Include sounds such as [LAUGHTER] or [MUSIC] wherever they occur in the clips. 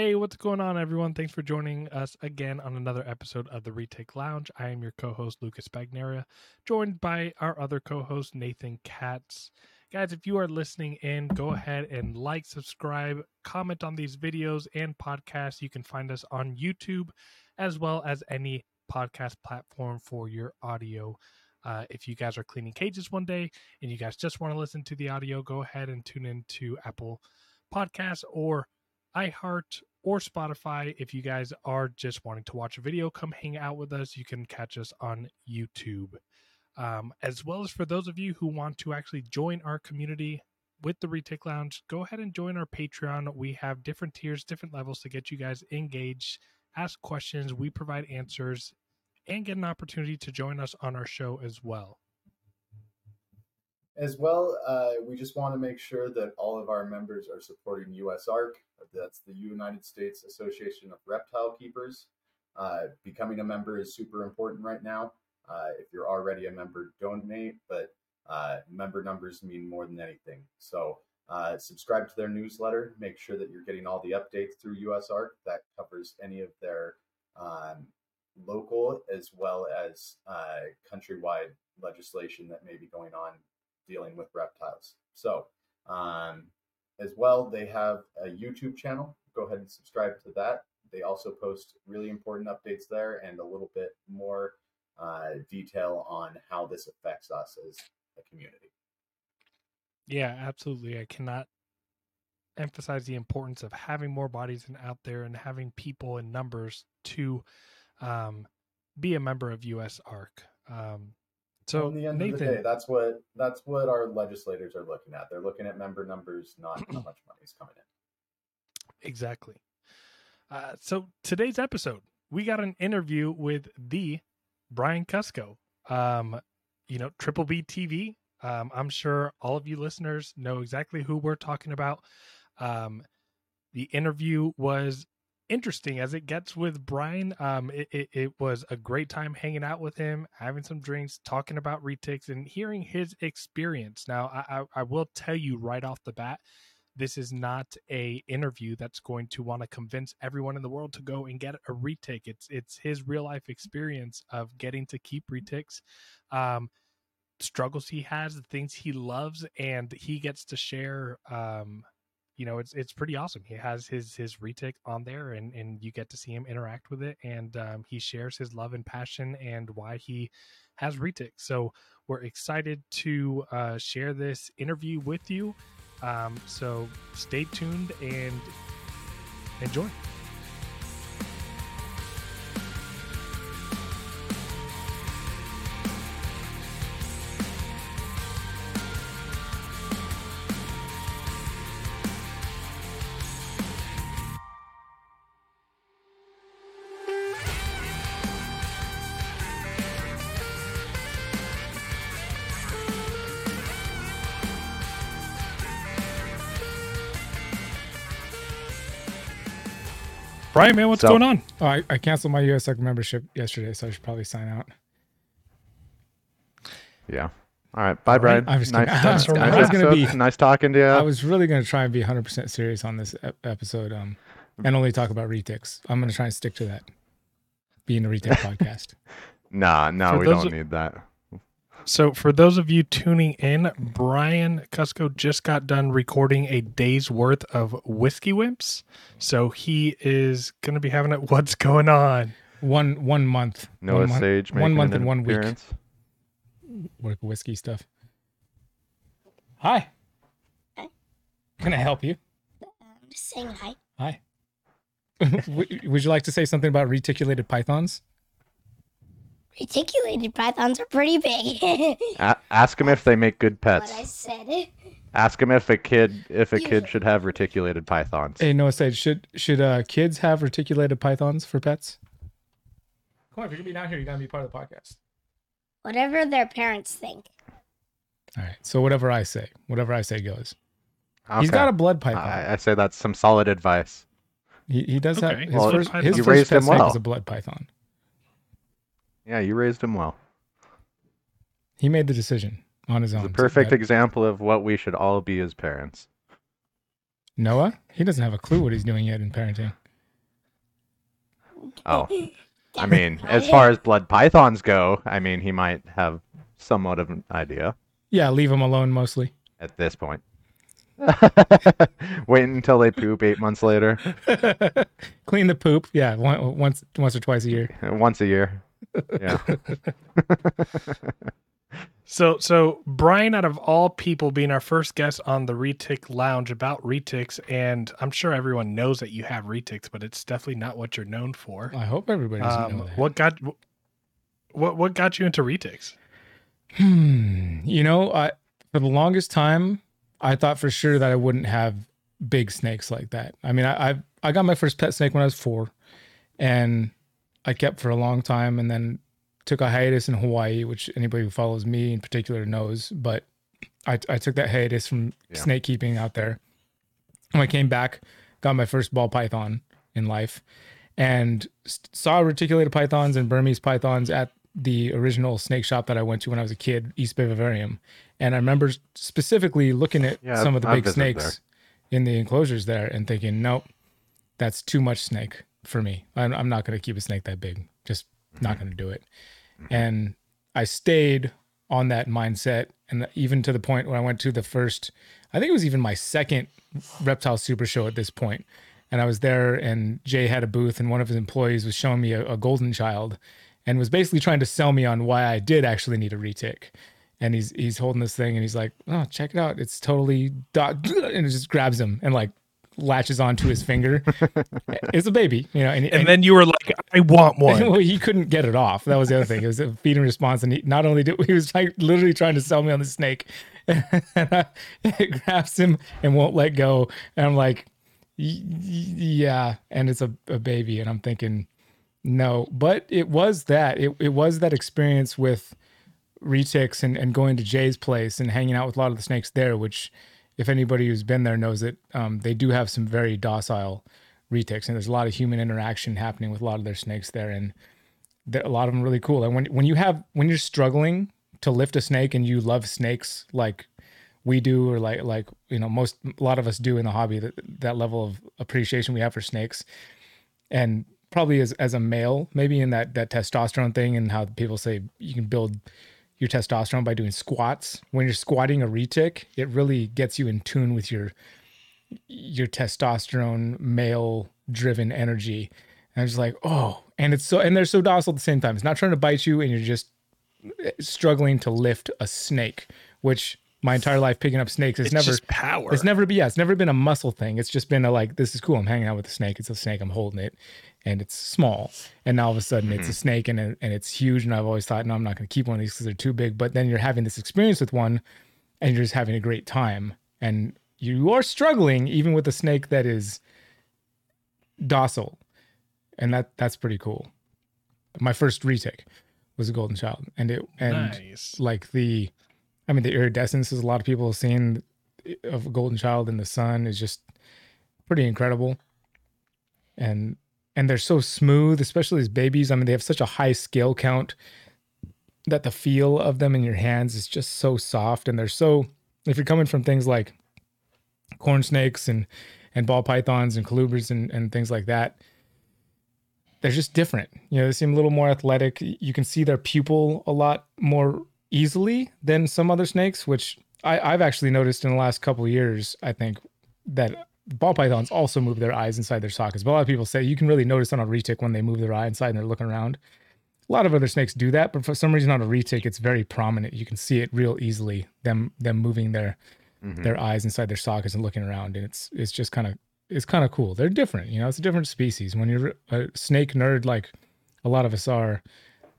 Hey, what's going on, everyone? Thanks for joining us again on another episode of the Retic Lounge. I am your co host, Lucas Bagnara, joined by our other co host, Nathan Katz. Guys, if you are listening in, go ahead and like, subscribe, comment on these videos and podcasts. You can find us on YouTube as well as any podcast platform for your audio. Uh, if you guys are cleaning cages one day and you guys just want to listen to the audio, go ahead and tune into Apple Podcasts or iHeart or Spotify. If you guys are just wanting to watch a video, come hang out with us. You can catch us on YouTube. Um, as well as for those of you who want to actually join our community with the Retic Lounge, go ahead and join our Patreon. We have different tiers, different levels to get you guys engaged, ask questions, we provide answers, and get an opportunity to join us on our show as well. As well, uh, we just want to make sure that all of our members are supporting USARK. That's the United States Association of Reptile Keepers. Uh, becoming a member is super important right now. Uh, if you're already a member, donate, but uh, member numbers mean more than anything. So uh, subscribe to their newsletter. Make sure that you're getting all the updates through USARK. That covers any of their um, local as well as uh, countrywide legislation that may be going on dealing with reptiles. So, um, as well, they have a YouTube channel. Go ahead and subscribe to that. They also post really important updates there and a little bit more uh, detail on how this affects us as a community. Yeah, absolutely. I cannot emphasize the importance of having more bodies and out there and having people in numbers to um, be a member of USARK. Um, so in the end Nathan, of the day, that's what that's what our legislators are looking at. They're looking at member numbers, not how [CLEARS THROAT] much money is coming in. Exactly. Uh, so today's episode, we got an interview with the Brian Kusko. Um, you know, Triple B TV. Um, I'm sure all of you listeners know exactly who we're talking about. Um, the interview was interesting as it gets with Brian. Um, it, it, it, was a great time hanging out with him, having some drinks, talking about retics, and hearing his experience. Now, I, I, I will tell you right off the bat, this is not a interview that's going to want to convince everyone in the world to go and get a retic. It's it's his real life experience of getting to keep retics. Um, struggles he has the things he loves and he gets to share um you know it's it's pretty awesome. He has his his retic on there and and you get to see him interact with it and um, he shares his love and passion and why he has retic so we're excited to uh, share this interview with you. Um, so stay tuned and enjoy Brian, man, what's so, going on? Oh, I, I canceled my USARK membership yesterday, so I should probably sign out. Yeah. All right. Bye, Brian. I was nice, nice, [LAUGHS] I was gonna be nice talking to you. I was really going to try and be 100% serious on this episode um, and only talk about retics. I'm going to try and stick to that, being a retic [LAUGHS] podcast. Nah, no, For we don't of, need that. So, for those of you tuning in, Brian Kusko just got done recording a day's worth of Whiskey Wimps. So he is going to be having it. [LAUGHS] What's going on? One one month. Noah one Sage. Month, one month and one appearance. week. Work whiskey stuff. Hi. Hi. Can I help you? I'm just saying hi. Hi. [LAUGHS] Would you like to say something about reticulated pythons? Reticulated pythons are pretty big. [LAUGHS] A- ask them if they make good pets. What I said. [LAUGHS] Ask them if a kid if a kid should have reticulated pythons. Hey, Noah said, should should uh, kids have reticulated pythons for pets? Come on, if you're gonna be down here, you gotta be part of the podcast. Whatever their parents think. All right. So whatever I say, whatever I say goes. Okay. He's got a blood python. I, I, say that's some solid advice. He he does okay. have his well, first his first pet well. is a blood python. Yeah, you raised him well. He made the decision on his own. The perfect example of what we should all be as parents. Noah, he doesn't have a clue what he's doing yet in parenting. Oh. [LAUGHS] I mean, as far as blood pythons go, I mean, he might have somewhat of an idea Yeah, leave him alone mostly. at this point. [LAUGHS] Wait until they poop eight months later, [LAUGHS] Clean the poop. Yeah, once once or twice a year. once a year. Yeah. [LAUGHS] So, so Brian, out of all people, being our first guest on the Retic Lounge about retics, and I'm sure everyone knows that you have retics, but it's definitely not what you're known for. I hope everybody doesn't Um, what got what what got you into retics? Hmm. You know, I for the longest time, I thought for sure that I wouldn't have big snakes like that. I mean, I I, I got my first pet snake when I was four, and I kept for a long time, and then took a hiatus in Hawaii, which anybody who follows me in particular knows. But I I took that hiatus from Yeah. snake keeping out there. When I came back, got my first ball python in life, and saw reticulated pythons and Burmese pythons at the original snake shop that I went to when I was a kid, East Bay Vivarium. And I remember specifically looking at Yeah, some of the I've big snakes in the enclosures there and thinking, nope, that's too much snake for me. I'm, I'm not going to keep a snake that big. Just not mm-hmm. going to do it. Mm-hmm. And I stayed on that mindset. And even to the point where I went to the first, I think it was even my second reptile super show at this point. And I was there, and Jay had a booth, and one of his employees was showing me a, a golden child and was basically trying to sell me on why I did actually need a retic. And he's he's holding this thing and he's like, "Oh, check it out! It's totally dot," [LAUGHS] and it just grabs him and like latches onto his finger. [LAUGHS] it's a baby, you know. And, And then you were like, I want [LAUGHS] one. well, he couldn't get it off. That was the other thing. It was a feeding response, and he not only did he was like literally trying to sell me on the snake, [LAUGHS] and I, it grabs him and won't let go. And I'm like, "Y- y- yeah, and it's a, a baby, and I'm thinking, no, but it was that. It it was that experience with retics and, and going to Jay's place and hanging out with a lot of the snakes there, which if anybody who's been there knows that um, they do have some very docile retics and there's a lot of human interaction happening with a lot of their snakes there and a lot of them really cool. And when when you have when you're struggling to lift a snake and you love snakes like we do or like like you know most a lot of us do in the hobby that that level of appreciation we have for snakes and probably as as a male maybe in that that testosterone thing and how people say you can build your testosterone by doing squats when you're squatting a retic it really gets you in tune with your your testosterone male driven energy and I it's like oh and it's so and they're so docile at the same time it's not trying to bite you and you're just eh, struggling to lift a snake which my entire life picking up snakes has It's never power. it's never been yeah, it's never been a muscle thing. It's just been a like this is cool. I'm hanging out with a snake. It's a snake. I'm holding it, and it's small. And now all of a sudden it's a mm-hmm. snake and and it's huge. And I've always thought, no, I'm not going to keep one of these because they're too big. But then you're having this experience with one, and you're just having a great time. And you are struggling even with a snake that is docile, and that that's pretty cool. My first retic was a golden child, and it and nice. like the i mean the iridescence is a lot of people have seen of a golden child in the sun is just pretty incredible and and they're so smooth especially as babies. I mean they have such a high scale count that the feel of them in your hands is just so soft. And they're so if you're coming from things like corn snakes and and ball pythons and colubrids and, and things like that they're just different. You know they seem a little more athletic. You can see their pupil a lot more easily than some other snakes which I, i've actually noticed in the last couple years i think that ball pythons also move their eyes inside their sockets. But a lot of people say you can really notice on a retic when they move their eye inside and they're looking around. A lot of other snakes do that but for some reason on a retic it's very prominent. You can see it real easily them them moving their Mhm. their eyes inside their sockets and looking around and it's it's just kind of it's kind of cool. They're different you know it's a different species. When you're a snake nerd like a lot of us are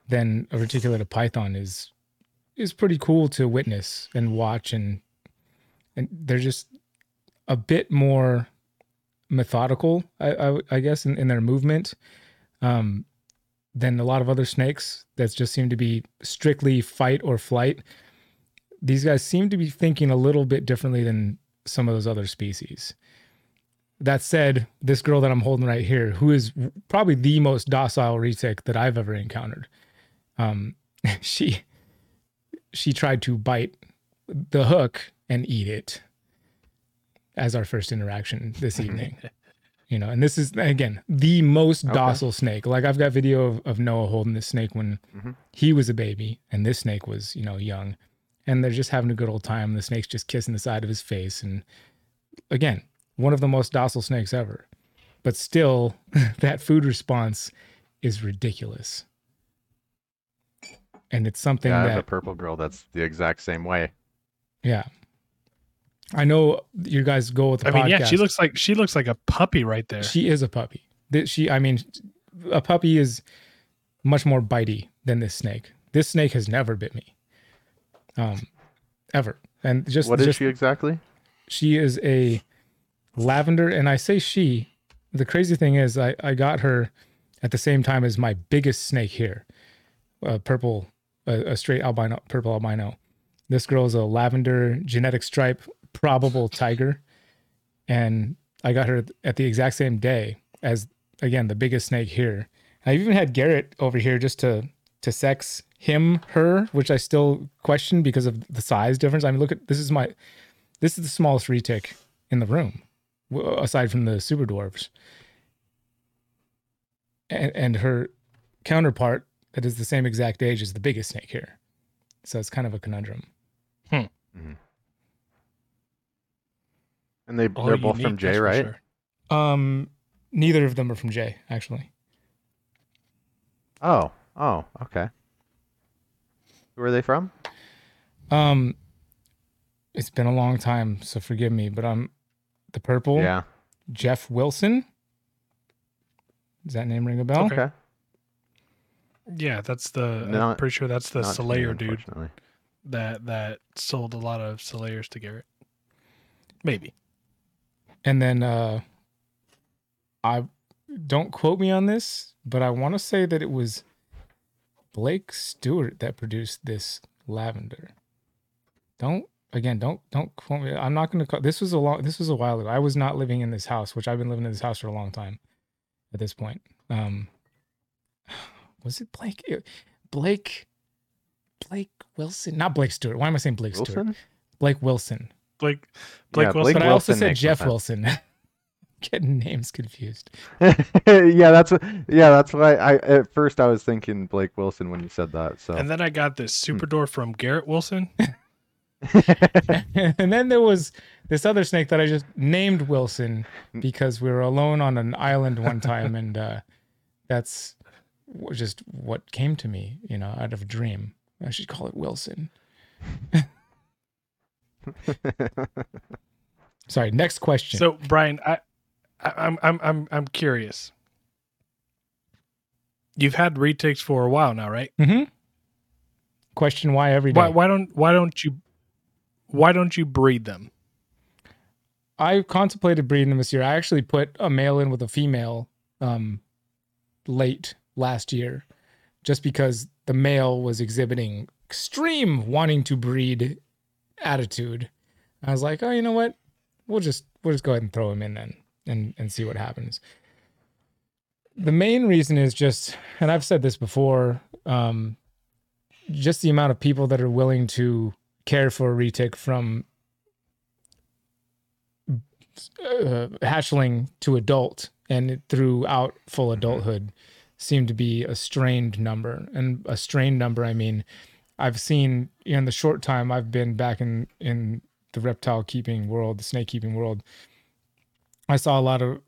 then a reticulated python is is pretty cool to witness and watch and and they're just a bit more methodical i i, I guess in, in their movement um than a lot of other snakes that just seem to be strictly fight or flight these guys seem to be thinking a little bit differently than some of those other species. That said, this girl that I'm holding right here, who is probably the most docile retic that I've ever encountered, um, [LAUGHS] she she tried to bite the hook and eat it as our first interaction this evening. You know, and this is again the most Okay. docile snake. Like I've got video of, of Noah holding this snake when Mhm. he was a baby, and this snake was, you know, young, and they're just having a good old time. The snake's just kissing the side of his face, and again, one of the most docile snakes ever. But still, [LAUGHS] that food response is ridiculous, and it's something Yeah, I have that a purple girl that's the exact same way. yeah. I know you guys go with the I mean, yeah, she looks like she looks like a puppy right there. She is a puppy. Th- She, I mean, a puppy is much more bitey than this snake. This snake has never bit me, um, ever. And just What is just, she exactly? She is a lavender, and I say she. The crazy thing is, I I got her at the same time as my biggest snake here, a purple, a, a straight albino, purple albino. This girl is a lavender genetic stripe, probable tiger, and I got her at the exact same day as again the biggest snake here. I even had Garrett over here just to to sex him her, which I still question because of the size difference. I mean, look at this is my this is the smallest retic in the room, aside from the super dwarves. And, and her counterpart that is the same exact age as the biggest snake here. So it's kind of a conundrum. Hmm. Mm-hmm. And they they're both from unique, Jay, that's right? sure. Um, neither of them are from Jay, actually. Oh, oh, okay. Who are they from? Um, it's been a long time, so forgive me, but I'm the purple Yeah. Jeff Wilson. Does that name ring a bell? Okay. Okay. Yeah, that's the. I'm pretty sure that's the Not me, Slayer dude that that sold a lot of Slayers to Garrett. Maybe. And then uh I don't quote me on this, but I want to say that it was Blake Stewart that produced this lavender. Don't again, don't don't quote me. I'm not going to call this was a long this was a while ago. I was not living in this house, which I've been living in this house for a long time at this point. Um [SIGHS] was it Blake Blake Blake Wilson, not Blake Stewart. Why am I saying Blake Stewart? Blake Wilson. Blake Blake Yeah, Wilson. But I also Wilson said Jeff sense. Wilson. [LAUGHS] Getting names confused. [LAUGHS] yeah, that's what, yeah, that's why I at first I was thinking Blake Wilson when you said that. So And then I got this super dwarf from Garrett Wilson. [LAUGHS] and then there was this other snake that I just named Wilson because we were alone on an island one time, and uh, that's just what came to me, you know, out of a dream. I should call it Wilson. [LAUGHS] Sorry. Next question. So Brian, I, I I'm I'm I'm I'm curious. You've had retics for a while now, right? hmm question why every day. Why why don't why don't you why don't you breed them? I contemplated breeding them this year. I actually put a male in with a female um, late last year, just because the male was exhibiting extreme wanting to breed attitude. I was like, oh, you know what? We'll just we'll just go ahead and throw him in then, and and see what happens. The main reason is just, and I've said this before, um, just the amount of people that are willing to care for a retic from uh, hatchling to adult and throughout full adulthood seem to be a strained number. And a strained number, I mean, I've seen in the short time I've been back in in the reptile keeping world, the snake keeping world. I saw a lot of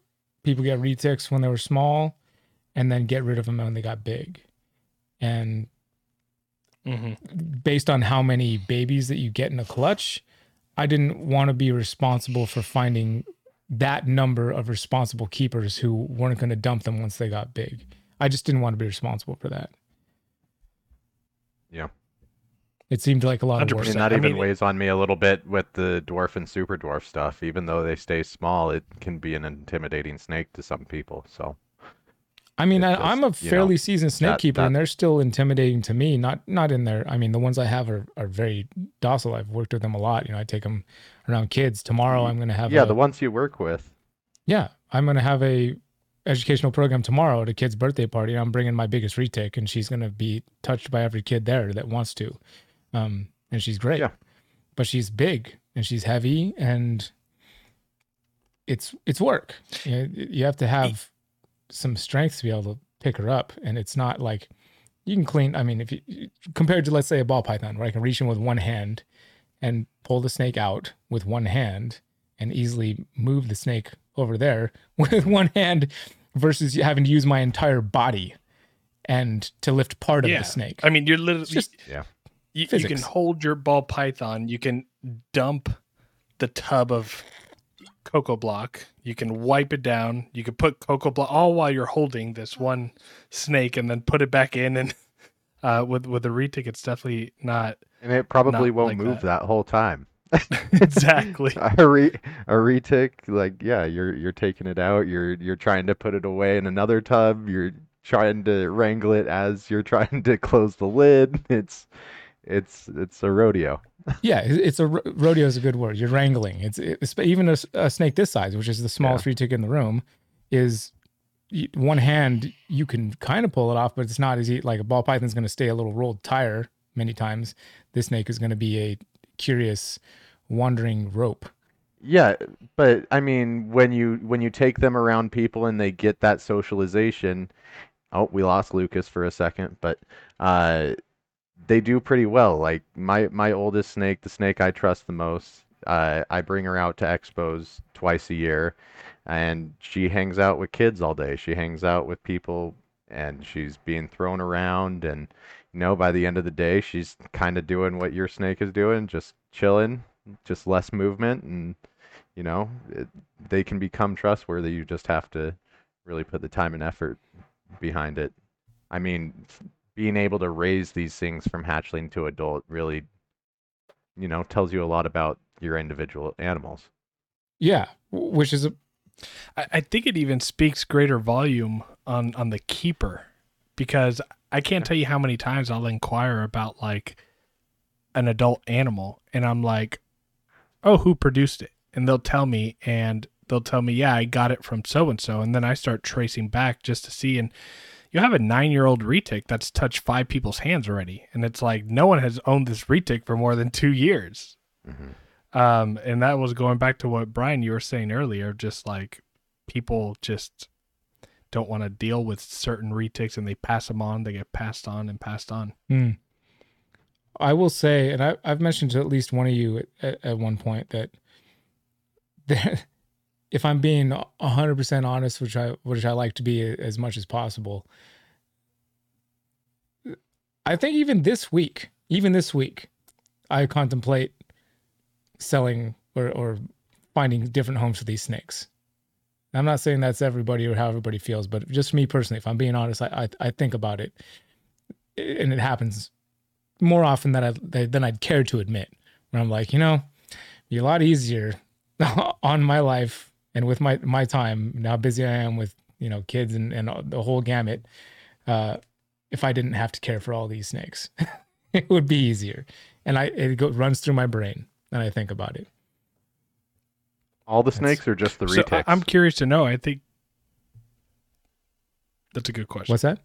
people get retics when they were small, and then get rid of them when they got big. And Mm-hmm. based on how many babies that you get in a clutch, I didn't want to be responsible for finding that number of responsible keepers who weren't going to dump them once they got big. I just didn't want to be responsible for that. Yeah. It seemed like a lot of work. mean, 100%. that I even mean- weighs on me a little bit with the dwarf and super dwarf stuff. Even though they stay small, it can be an intimidating snake to some people. So I mean, I, just, I'm a you know, fairly seasoned snake that- keeper, that- and they're still intimidating to me. Not not in there. I mean, the ones I have are, are very docile. I've worked with them a lot. You know, I take them around kids. Tomorrow, I'm going to have yeah, a, the ones you work with. Yeah, I'm gonna have a educational program tomorrow at a kid's birthday party. I'm bringing my biggest retic, and she's gonna be touched by every kid there that wants to. Um, and she's great. Yeah. But she's big and she's heavy, and it's it's work. You, know, you have to have some strength to be able to pick her up, and it's not like you can clean. I mean, if you compared to let's say a ball python, where I can reach in with one hand and pull the snake out with one hand and easily move the snake over there [LAUGHS] with one hand, versus having to use my entire body and to lift part of Yeah. the snake. I mean, you're literally It's just Yeah. You, you can hold your ball python. You can dump the tub of cocoa block. You can wipe it down. You can put cocoa block all while you're holding this one snake, and then put it back in. And [LAUGHS] uh, with with the retic, it's definitely not And it probably won't like move that. that. whole time. [LAUGHS] exactly. a re a retic, like yeah, you're you're taking it out. You're you're trying to put it away in another tub. You're trying to wrangle it as you're trying to close the lid. [LAUGHS] It's it's it's a rodeo. Yeah, it's a ro- rodeo is a good word. You're wrangling. It's, it's even a snake this size, which is the smallest free ticket in the room, is one hand you can kind of pull it off, but it's not as easy. Like a ball python's going to stay a little rolled tire many times. This snake is going to be a curious wandering rope. Yeah, but I mean, when you when you take them around people and they get that socialization, oh, we lost Lucas for a second, but uh, they do pretty well. Like my my oldest snake, the snake I trust the most, uh, I bring her out to expos twice a year, and she hangs out with kids all day. She hangs out with people, and she's being thrown around, and you know, by the end of the day, she's kind of doing what your snake is doing, just chilling, just less movement, and you know, it, they can become trustworthy. You just have to really put the time and effort behind it. I mean, being able to raise these things from hatchling to adult really, you know, tells you a lot about your individual animals. Yeah, which is a I, I think it even speaks greater volume on on the keeper because I can't tell you how many times I'll inquire about like an adult animal and I'm like, "Oh, who produced it?" And they'll tell me and they'll tell me, "Yeah, I got it from so and so." And then I start tracing back just to see and you have a 9-year-old retic that's touched five people's hands already and it's like no one has owned this retic for more than 2 years. hmm Um, and that was going back to what Brian you were saying earlier, just like people just don't want to deal with certain retics and they pass them on, they get passed on and passed on. Hmm. I will say, and I, I've mentioned to at least one of you at, at, at one point that, [LAUGHS] that if I'm being hundred percent honest, which I which I like to be as much as possible, I think even this week, even this week, I contemplate selling or or finding different homes for these snakes. I'm not saying that's everybody or how everybody feels, but just me personally, if I'm being honest, I I, I think about it, and it happens more often than I than I'd care to admit. Where I'm like, you know, be a lot easier [LAUGHS] on my life and with my my time now busy I am with you know kids and and the whole gamut. Uh, if I didn't have to care for all these snakes, [LAUGHS] it would be easier. And I it go, runs through my brain and I think about it. All the That's- snakes are just the So retics. I, I'm curious to know. I think that's a good question. What's that?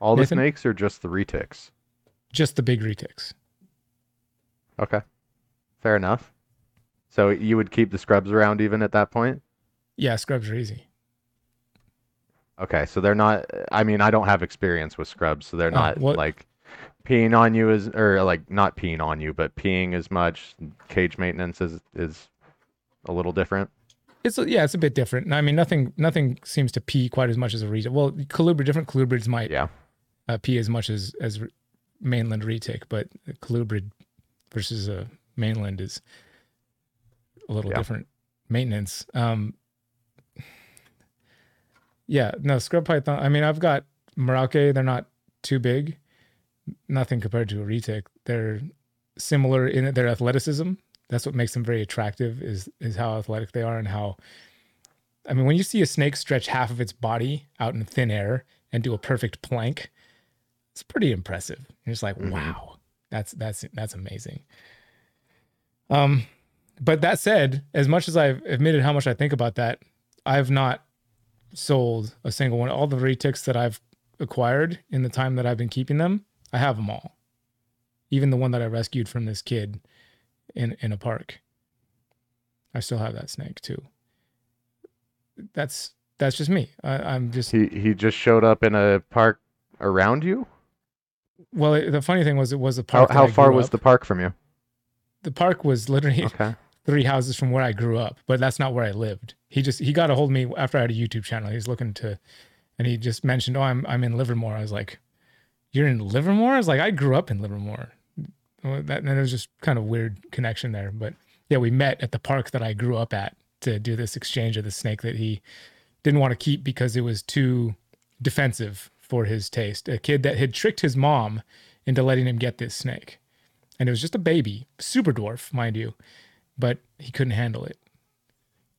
All the snakes are just the retics. Just the big retics. Okay, fair enough. So you would keep the scrubs around even at that point? Yeah, scrubs are easy. Okay, so they're not. I mean, I don't have experience with scrubs, so they're Oh, not what- like peeing on you as, or like not peeing on you, but peeing as much. Cage maintenance is is a little different. It's a, yeah, it's a bit different. I mean, nothing nothing seems to pee quite as much as a retic. Well, colubrid different colubrids might Yeah. uh, pee as much as as mainland retic, but colubrid versus a mainland is a little Yeah. different maintenance. Um, yeah, no scrub python. I mean, I've got Merauke. They're not too big. Nothing compared to a retic. They're similar in their athleticism. That's what makes them very attractive. Is is how athletic they are and how. I mean, when you see a snake stretch half of its body out in thin air and do a perfect plank, it's pretty impressive. You're just like, Mhm. wow, that's that's that's amazing. Um, but that said, as much as I've admitted how much I think about that, I've not sold a single one. All the retics that I've acquired in the time that I've been keeping them, I have them all. Even the one that I rescued from this kid in in a park. I still have that snake too. That's that's just me. I, I'm just He he just showed up in a park around you. well. it- The funny thing was, it was a How park. how I far was up. the park from you? The park was literally Okay. Three houses from where I grew up, but that's not where I lived. He just he got a hold of me after I had a YouTube channel. He's looking to, and he just mentioned, "Oh, I'm I'm in Livermore." I was like, "You're in Livermore?" I was like, "I grew up in Livermore." Well, That and there was just kind of weird connection there, but yeah, we met at the park that I grew up at to do this exchange of the snake that he didn't want to keep because it was too defensive for his taste. A kid that had tricked his mom into letting him get this snake, and it was just a baby, super dwarf, mind you but he couldn't handle it.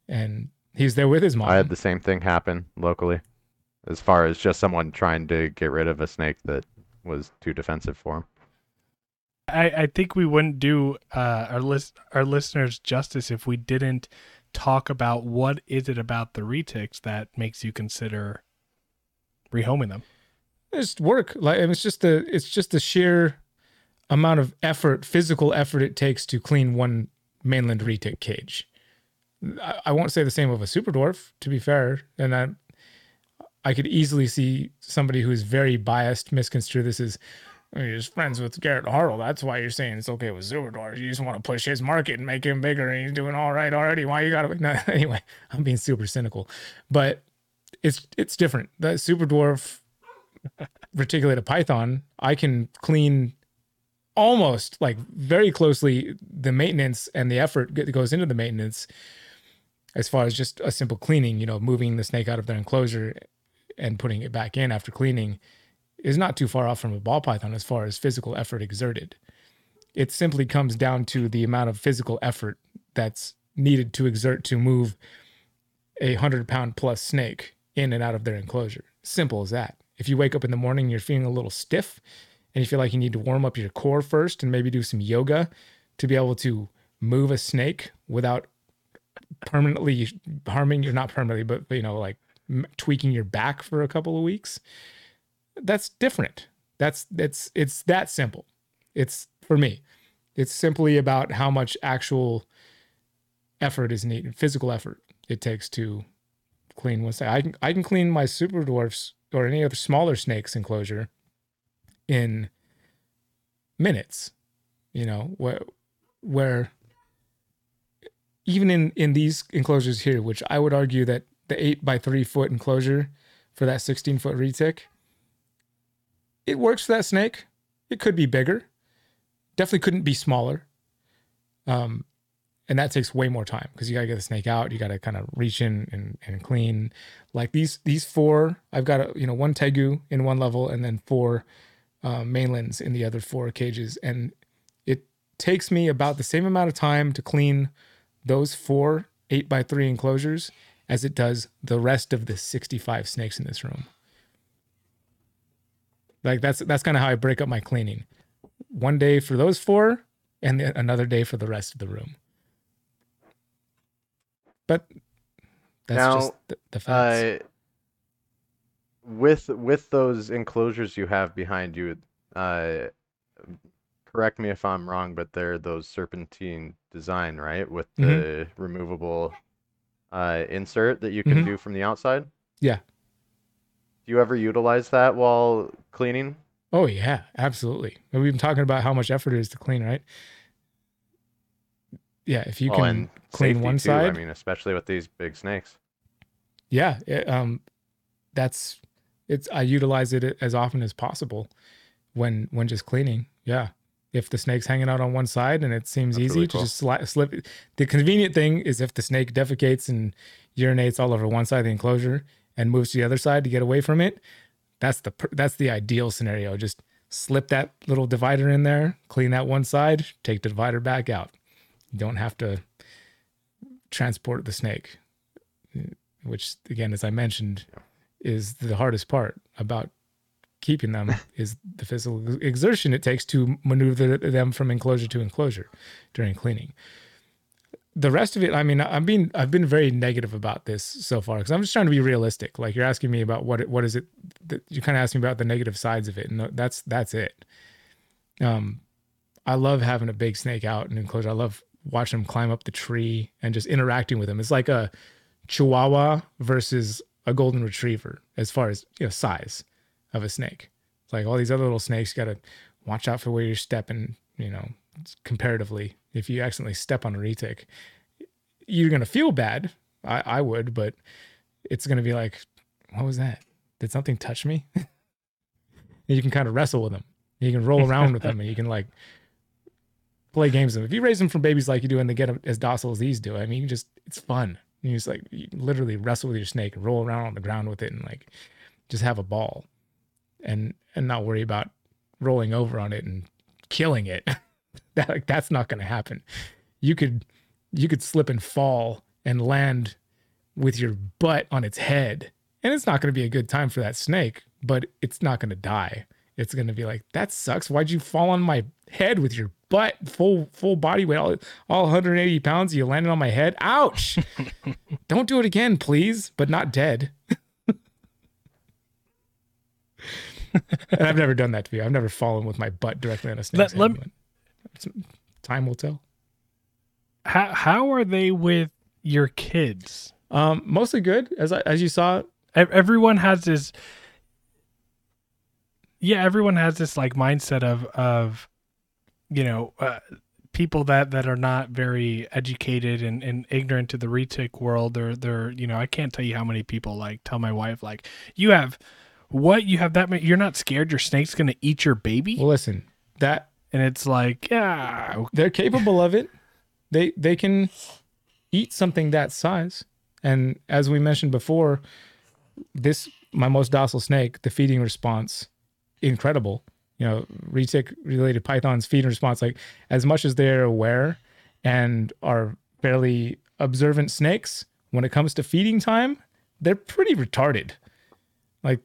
And he's there with his mom. I had the same thing happen locally, as far as just someone trying to get rid of a snake that was too defensive for him. I, I think we wouldn't do uh, our list our listeners justice if we didn't talk about what is it about the retics that makes you consider rehoming them. It's work. Like it's just the it's just the sheer amount of effort, physical effort it takes to clean one mainland retic cage. I, I won't say the same of a super dwarf, to be fair, and I I could easily see somebody who's very biased misconstrue this as "Oh, you're just friends with Garrett Hartle. That's why you're saying it's okay with super dwarfs. You just want to push his market and make him bigger, and he's doing all right already. Why you gotta? [LAUGHS] No, anyway, I'm being super cynical, but it's it's different. That super dwarf [LAUGHS] reticulated python, I can clean almost like very closely the maintenance and the effort that goes into the maintenance as far as just a simple cleaning, you know, moving the snake out of their enclosure and putting it back in after cleaning is not too far off from a ball python as far as physical effort exerted. It simply comes down to the amount of physical effort that's needed to exert to move a hundred pound plus snake in and out of their enclosure. Simple as that. If you wake up in the morning, and you're feeling a little stiff and you feel like you need to warm up your core first and maybe do some yoga to be able to move a snake without permanently harming you're not permanently but you know like tweaking your back for a couple of weeks. That's different. That's that's it's that simple. It's for me it's simply about how much actual effort is needed physical effort it takes to clean one snake. I can i can clean my super dwarfs or any other smaller snakes enclosure in minutes you know where where even in in these enclosures here which i would argue that the 8 by 3 foot enclosure for that 16 foot retic it works for that snake. It could be bigger. Definitely couldn't be smaller. Um and that takes way more time because you gotta get the snake out. You gotta kind of reach in and, and clean. Like these these four i've got a you know one tegu in one level and then four uh, mainlands in the other four cages. And it takes me about the same amount of time to clean those four eight by three enclosures as it does the rest of the 65 snakes in this room. Like that's that's kind of how i break up my cleaning. One day for those four and then another day for the rest of the room. But that's Now, just the, the facts. Uh, with with those enclosures you have behind you, uh, correct me if I'm wrong, but they're those serpentine design, right? With the Mhm. removable uh, insert that you can Mhm. do from the outside. Yeah. Do you ever utilize that while cleaning? Oh yeah, absolutely. We've been talking about how much effort it is to clean, right? Yeah, if you Well, can clean one too, I mean, especially with these big snakes. yeah, it, um, that's it's. I utilize it as often as possible when when just cleaning. Yeah, if the snake's hanging out on one side and it seems That's easy really to just sli- slip. it- The convenient thing is if the snake defecates and urinates all over one side of the enclosure and moves to the other side to get away from it. That's the that's the ideal scenario. Just slip that little divider in there, clean that one side, take the divider back out. You don't have to transport the snake, which again, as I mentioned, is the hardest part about keeping them [LAUGHS] is the physical exertion it takes to maneuver them from enclosure to enclosure during cleaning. The rest of it, I mean, I'm being I've been very negative about this so far because I'm just trying to be realistic. Like you're asking me about what it, what is it that you kind of asking me about the negative sides of it, and that's that's it. Um, I love having a big snake out in enclosure. I love watching them climb up the tree and just interacting with them. It's like a chihuahua versus a golden retriever as far as you know size of a snake. It's like all these other little snakes got to watch out for where you're stepping, you know, comparatively. If you accidentally step on a retic, you're to feel bad. I, I would, but it's to be like, what was that? Did something touch me? and [LAUGHS] you can kind of wrestle with them. You can roll around with them and you can like play games with them. If you raise them from babies like you do and they get as docile as these do, I mean, just, it's fun. You just like you literally wrestle with your snake and roll around on the ground with it and like just have a ball and, and not worry about rolling over on it and killing it. [LAUGHS] that like that's not going to happen. You could, you could slip and fall and land with your butt on its head. And it's not going to be a good time for that snake, but it's not going to die. It's going to be like, that sucks. Why'd you fall on my head with your butt, full full body weight, all, all 180 pounds? You landed on my head. Ouch. [LAUGHS] Don't do it again, please, but not dead. and I've never done that to you. I've never fallen with my butt directly on a snake's Let- let- Time will tell. How how are they with your kids? Um, mostly good, as I, as you saw. Everyone has this. Yeah, everyone has this like mindset of of, you know, uh, people that that are not very educated and, and ignorant to the retic world. They're they're you know I can't tell you how many people like tell my wife like you have what you have that many, you're not scared your snake's gonna eat your baby Well, listen, that and it's like yeah they're capable of it. They they can eat something that size. And as we mentioned before, this my most docile snake, the feeding response, incredible. You know, retic related pythons feeding response, like as much as they're aware and are fairly observant snakes, when it comes to feeding time, they're pretty retarded. Like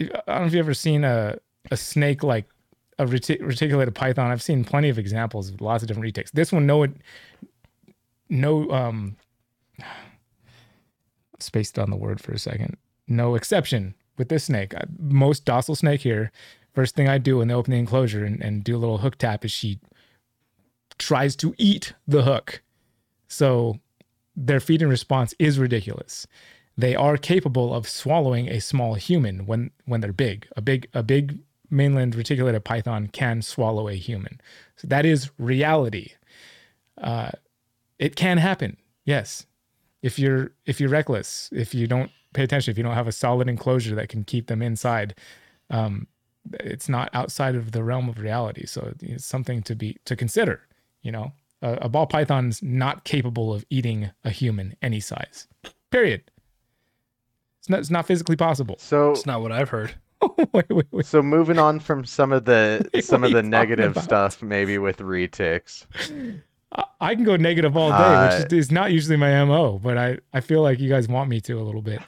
I don't know if you've ever seen a a snake like a retic- reticulated python. I've seen plenty of examples of lots of different retics. This one, no, no, um, [SIGHS] spaced on the word for a second. No exception with this snake. Most docile snake here. First thing I do when they open the enclosure and, and do a little hook tap is she tries to eat the hook. So their feeding response is ridiculous. They are capable of swallowing a small human when when they're big. A big a big mainland reticulated python can swallow a human. So that is reality. Uh, it can happen. Yes. If you're if you're reckless, if you don't pay attention, if you don't have a solid enclosure that can keep them inside, um, it's not outside of the realm of reality. So it's something to be to consider. You know, a, a ball python's not capable of eating a human any size. Period. It's not, it's not physically possible. So it's not what i've heard [LAUGHS] wait, wait, wait. so moving on from some of the [LAUGHS] What some of the negative stuff maybe with retics. I- I can go negative all day, Uh, which is, is not usually my mo. But I, I feel like you guys want me to a little bit.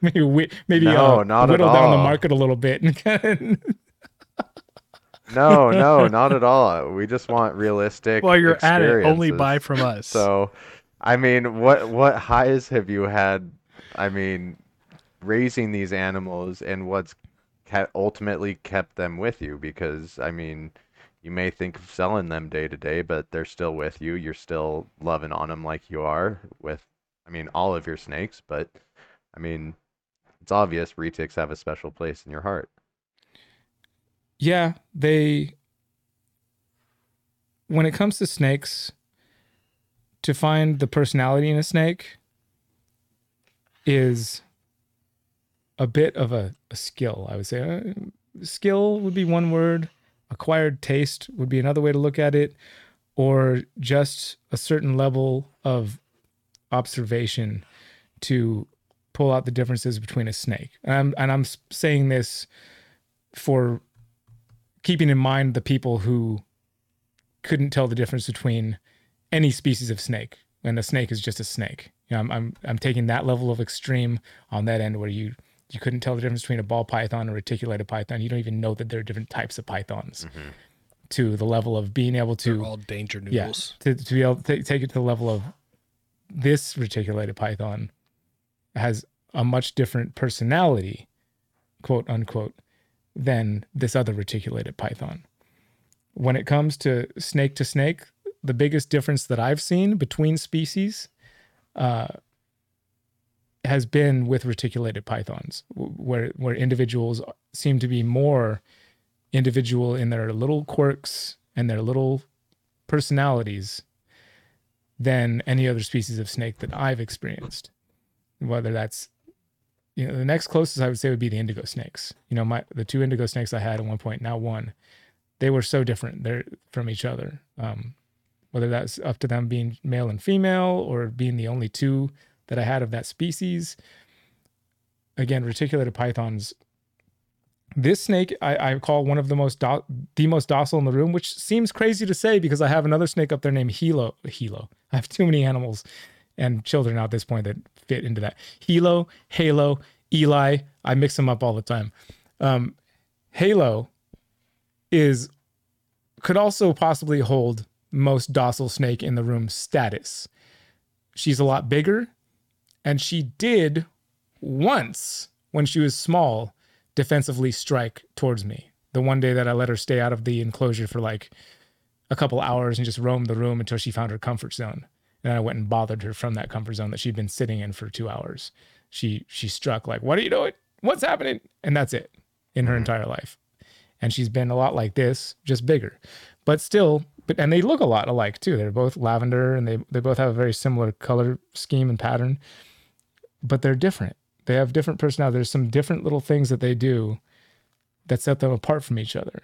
[LAUGHS] maybe we, maybe No, uh, not at whittle down the market a little bit. [LAUGHS] No, no, not at all. We just want realistic. well you're at it only buy from us So, I mean, what what highs have you had? I mean, raising these animals and what's ca- ultimately kept them with you? Because I mean, you may think of selling them day to day, but they're still with you. You're still loving on them like you are with, I mean, all of your snakes. But I mean, it's obvious retics have a special place in your heart. yeah, they. When it comes to snakes, to find the personality in a snake is a bit of a, a skill, I would say. Uh, skill would be one word, acquired taste would be another way to look at it, or just a certain level of observation to pull out the differences between a snake. And I'm, and I'm saying this for keeping in mind the people who couldn't tell the difference between any species of snake and a snake is just a snake. You know, I'm, I'm I'm taking that level of extreme on that end where you you couldn't tell the difference between a ball python or a reticulated python. You don't even know that there are different types of pythons. Mm-hmm. To the level of being able they're to all danger yeah, noodles to, to be able to take, take it to the level of this reticulated python has a much different personality, quote unquote, than this other reticulated python. When it comes to snake to snake, the biggest difference that I've seen between species uh, has been with reticulated pythons, where where individuals seem to be more individual in their little quirks and their little personalities than any other species of snake that I've experienced. Whether that's you know the next closest I would say would be the indigo snakes. You know, my the two indigo snakes I had at one point, now one, they were so different they're from each other. Um, whether that's up to them being male and female or being the only two that I had of that species. Again, reticulated pythons. This snake I, I call one of the most do- the most docile in the room, which seems crazy to say because I have another snake up there named Hilo. Hilo. I have too many animals and children at this point that fit into that. Hilo, Halo, Eli. I mix them up all the time. Um, Halo is could also possibly hold most docile snake in the room status. She's a lot bigger, and she did once when she was small defensively strike towards me. The one day that I let her stay out of the enclosure for like a couple hours and just roam the room until she found her comfort zone. And I went and bothered her from that comfort zone that she'd been sitting in for two hours. She she struck like, "What are you doing? What's happening?" And that's it in her mm-hmm. entire life. And she's been a lot like this, just bigger, but still. But and they look a lot alike too. They're both lavender, and they they both have a very similar color scheme and pattern, but they're different. They have different personalities. There's some different little things that they do that set them apart from each other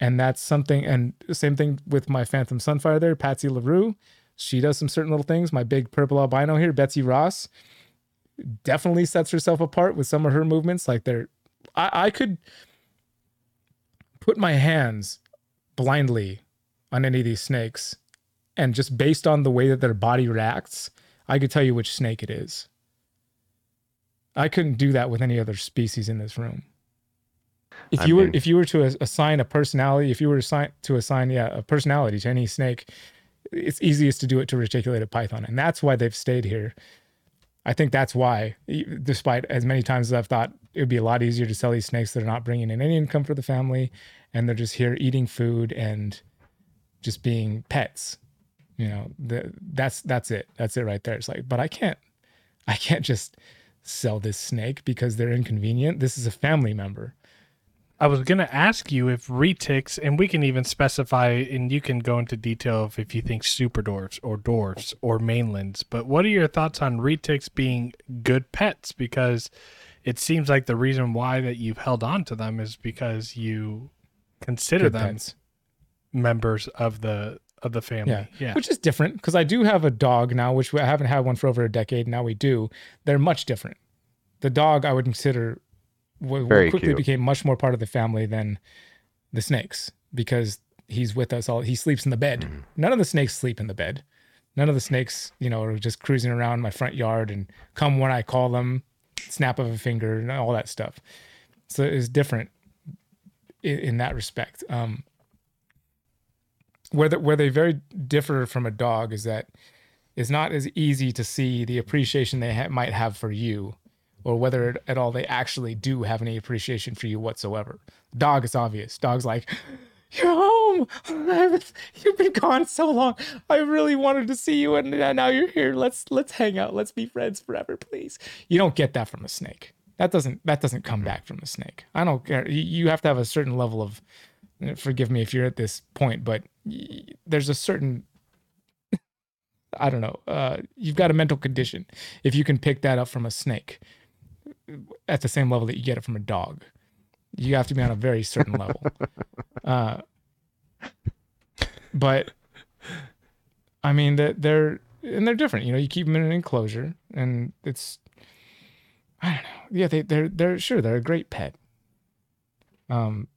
and that's something and the same thing with my phantom sunfire there patsy larue she does some certain little things. My big purple albino here betsy ross definitely sets herself apart with some of her movements. Like they're i, I could put my hands blindly on any of these snakes and just based on the way that their body reacts i could tell you which snake it is. I couldn't do that with any other species in this room. If I you were if you were to assign a personality if you were to assign to assign yeah a personality to any snake it's easiest to do it to reticulated python and that's why they've stayed here. I think that's why despite as many times as i've thought it would be a lot easier to sell these snakes that are not bringing in any income for the family and they're just here eating food and just being pets you know the, that's that's it. That's it right there. It's like but i can't i can't just sell this snake because they're inconvenient. This is a family member I was gonna ask you if retics, and we can even specify, and you can go into detail of if you think super dwarfs or dwarfs or mainlands. But what are your thoughts on retics being good pets? Because it seems like the reason why that you've held on to them is because you consider Good them pets. members of the of the family. Yeah. Yeah, which is different because I do have a dog now, which I haven't had one for over a decade. Now we do. They're much different. The dog I would consider w- Very quickly cute. became much more part of the family than the snakes because he's with us all. He sleeps in the bed. Mm-hmm. None of the snakes sleep in the bed. None of the snakes, you know, are just cruising around my front yard and come when I call them, snap of a finger, and all that stuff. So it's different in, in that respect. Um, where the, where they very differ from a dog is that it's not as easy to see the appreciation they ha- might have for you or whether at all they actually do have any appreciation for you whatsoever. Dog is obvious. Dog's like you're home. [LAUGHS] You've been gone so long. I really wanted to see you and now you're here. Let's let's hang out. Let's be friends forever please. You don't get that from a snake. That doesn't that doesn't come back from a snake. I don't care. You, have to have a certain level of forgive me if you're at this point but there's a certain [LAUGHS] i don't know uh, you've got a mental condition if you can pick that up from a snake at the same level that you get it from a dog you have to be on a very certain level [LAUGHS] uh, but i mean that they're and they're different you know you keep them in an enclosure and it's i don't know yeah they, they're they're sure they're a great pet um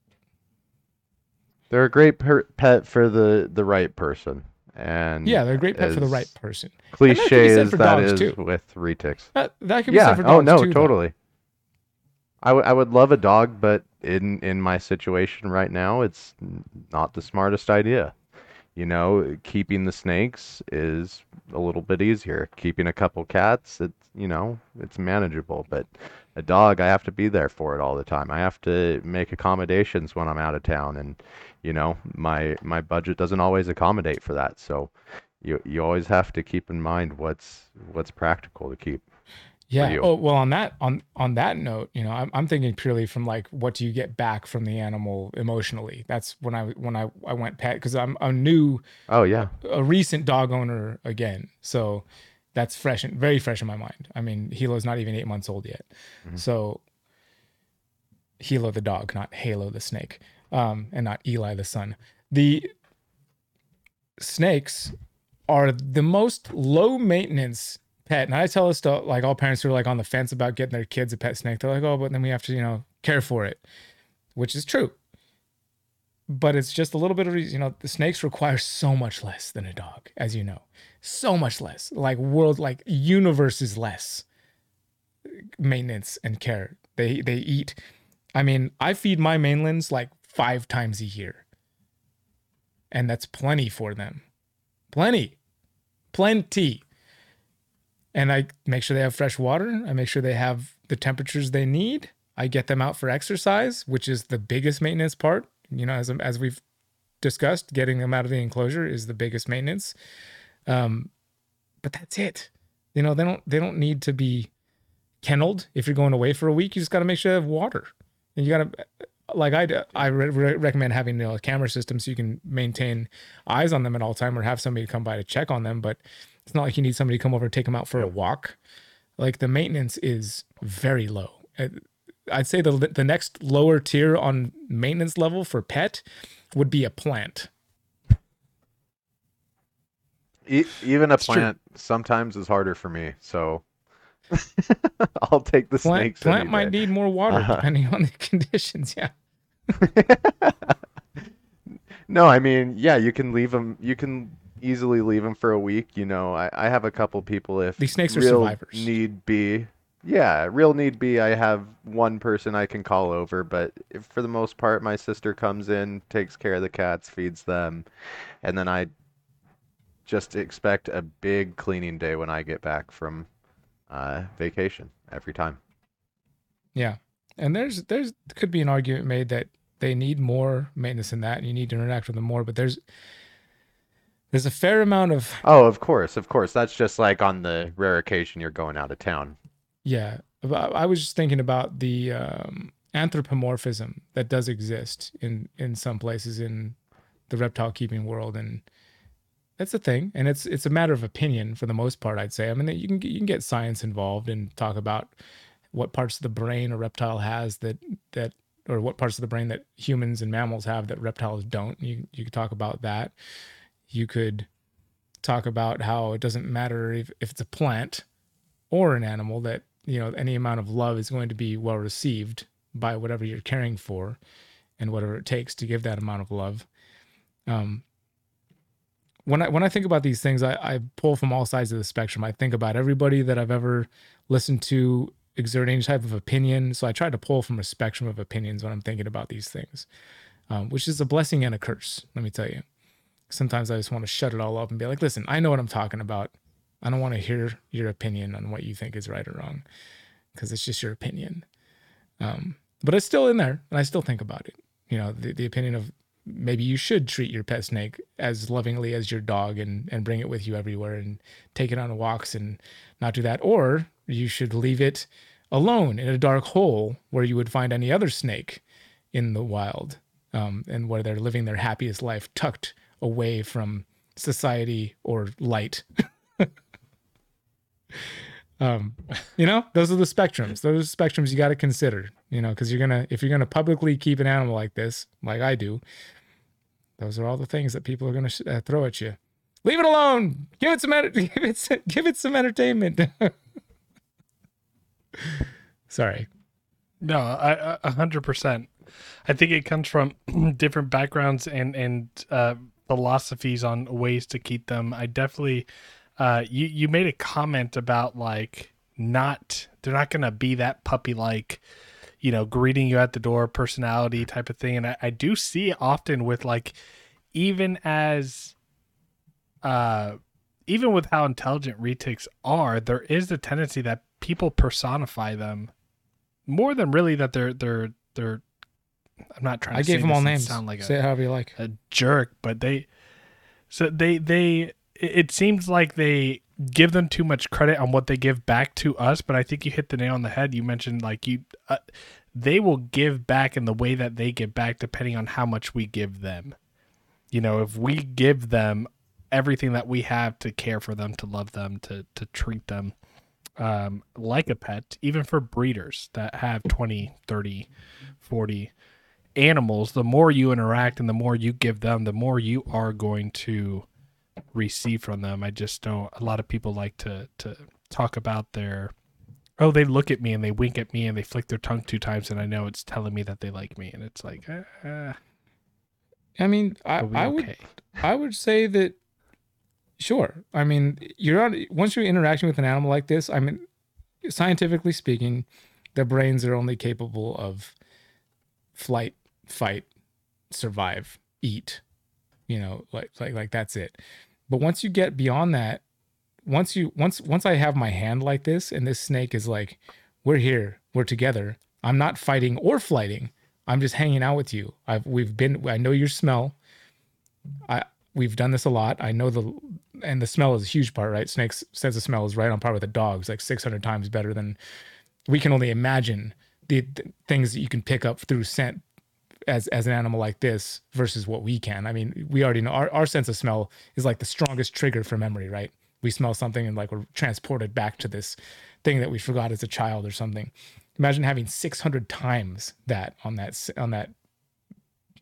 They're a great per- pet for the the right person. And Yeah, they're a great pet for the right person. that Cliche be said as for dogs, too. with retics. That that could be Yeah. said for Oh no, too. totally. I would love a dog, but in in my situation right now, it's not the smartest idea. you know, keeping the snakes is a little bit easier. Keeping a couple cats, it's, you know, it's manageable. But a dog, I have to be there for it all the time. I have to make accommodations when I'm out of town, and you know, my my budget doesn't always accommodate for that. So you you always have to keep in mind what's what's practical to keep. Yeah. Oh well, on that on on that note, you know, I'm I'm thinking purely from like what do you get back from the animal emotionally? That's when I when I I went pet because I'm a new Oh yeah. a recent dog owner again, so that's fresh and very fresh in my mind. I mean, Hilo's not even eight months old yet, Mhm. so Hilo the dog, not Halo the snake, um, and not Eli the son. The snakes are the most low maintenance pet. And I tell this to like all parents who are like on the fence about getting their kids a pet snake. They're like, oh, but then we have to, you know, care for it, which is true. But it's just a little bit of, you know, the snakes require so much less than a dog, as you know, so much less, like world, like universes less maintenance and care. They they eat. I mean, I feed my mainlands like five times a year, and that's plenty for them. Plenty, plenty. And I make sure they have fresh water. I make sure they have the temperatures they need. I get them out for exercise, which is the biggest maintenance part. You know, as as we've discussed, getting them out of the enclosure is the biggest maintenance. Um, but that's it. You know, they don't they don't need to be kenneled. If you're going away for a week, you just got to make sure they have water. And you got to, like I, I re- re- recommend having you know, a camera system so you can maintain eyes on them at all time, or have somebody come by to check on them. But it's not like you need somebody to come over and take them out for a walk. Like the maintenance is very low. Uh, I'd say the the next lower tier on maintenance level for pet would be a plant. E- even a It's true. plant sometimes is harder for me, so [LAUGHS] I'll take the Plant, snakes. plant any might need more water Uh-huh. depending on the [LAUGHS] conditions. Yeah. [LAUGHS] no, I mean, yeah, you can leave them. You can easily leave them for a week. You know, I, I have a couple people if These snakes are survivors. need be. Yeah, real need be. I have one person I can call over, but if, for the most part, my sister comes in, takes care of the cats, feeds them, and then I just expect a big cleaning day when I get back from uh, vacation every time. Yeah. And there's there's could be an argument made that they need more maintenance than that and you need to interact with them more, but there's there's a fair amount of Oh, of course, of course. That's just like on the rare occasion you're going out of town. yeah. I was just thinking about the um, anthropomorphism that does exist in in some places in the reptile keeping world and that's a thing and it's it's a matter of opinion for the most part I'd say. I mean you can you can get science involved and talk about what parts of the brain a reptile has that that or what parts of the brain that humans and mammals have that reptiles don't. You you could talk about that. You could talk about how it doesn't matter if, if it's a plant or an animal that you know any amount of love is going to be well received by whatever you're caring for and whatever it takes to give that amount of love. Um, when I when I think about these things, I, I pull from all sides of the spectrum. I think about everybody that I've ever listened to exert any type of opinion. So I try to pull from a spectrum of opinions when I'm thinking about these things, um, which is a blessing and a curse. Let me tell you. Sometimes I just want to shut it all up and be like, listen, I know what I'm talking about. I don't want to hear your opinion on what you think is right or wrong because it's just your opinion. Um, but it's still in there and I still think about it. You know, the, the opinion of maybe you should treat your pet snake as lovingly as your dog and, and bring it with you everywhere and take it on walks and not do that. Or you should leave it alone in a dark hole where you would find any other snake in the wild um, and where they're living their happiest life tucked away from society or light. [LAUGHS] um, you know, those are the spectrums. Those are the spectrums you got to consider. You know, because you're gonna if you're gonna publicly keep an animal like this, like I do, those are all the things that people are gonna sh- uh, throw at you. Leave it alone. Give it some enter- [LAUGHS] give it some, give it some entertainment. [LAUGHS] Sorry. No, I a hundred percent. I think it comes from [CLEARS THROAT] different backgrounds and and uh, philosophies on ways to keep them. I definitely, uh, you you made a comment about like not they're not gonna be that puppy like, you know, greeting you at the door personality type of thing, and I, I do see often with like, even as uh, even with how intelligent retics are, there is a tendency that people personify them more than really that they're they're they're. I'm not trying. I to gave them all names. Sound like Say a, it however you like. a jerk, but they. So they they it it seems like they give them too much credit on what they give back to us, but I think you hit the nail on the head. You mentioned like you, uh, they will give back in the way that they give back, depending on how much we give them. You know, if we give them everything that we have to care for them, to love them, to to treat them um, like a pet, even for breeders that have 20, 30, 40 animals, the more you interact and the more you give them, the more you are going to receive from them. I just don't. A lot of people like to to talk about their. Oh, they look at me and they wink at me and they flick their tongue two times, and I know it's telling me that they like me, and it's like, uh, I mean, I, I would okay? I would say that sure. I mean, you're on once you're interacting with an animal like this, I mean, scientifically speaking, their brains are only capable of flight, fight, survive, eat. You know, like like like that's it. But once you get beyond that, once you once once I have my hand like this and this snake is like, we're here, we're together. I'm not fighting or flighting. I'm just hanging out with you. I've we've been I know your smell. I we've done this a lot. I know the and the smell is a huge part, right? Snake's sense of smell is right on par with a dog's, like 600 times better than we can only imagine the, the things that you can pick up through scent as as an animal like this versus what we can. I mean, we already know our, our sense of smell is like the strongest trigger for memory, right? We smell something and like we're transported back to this thing that we forgot as a child or something. Imagine having 600 times that on that on that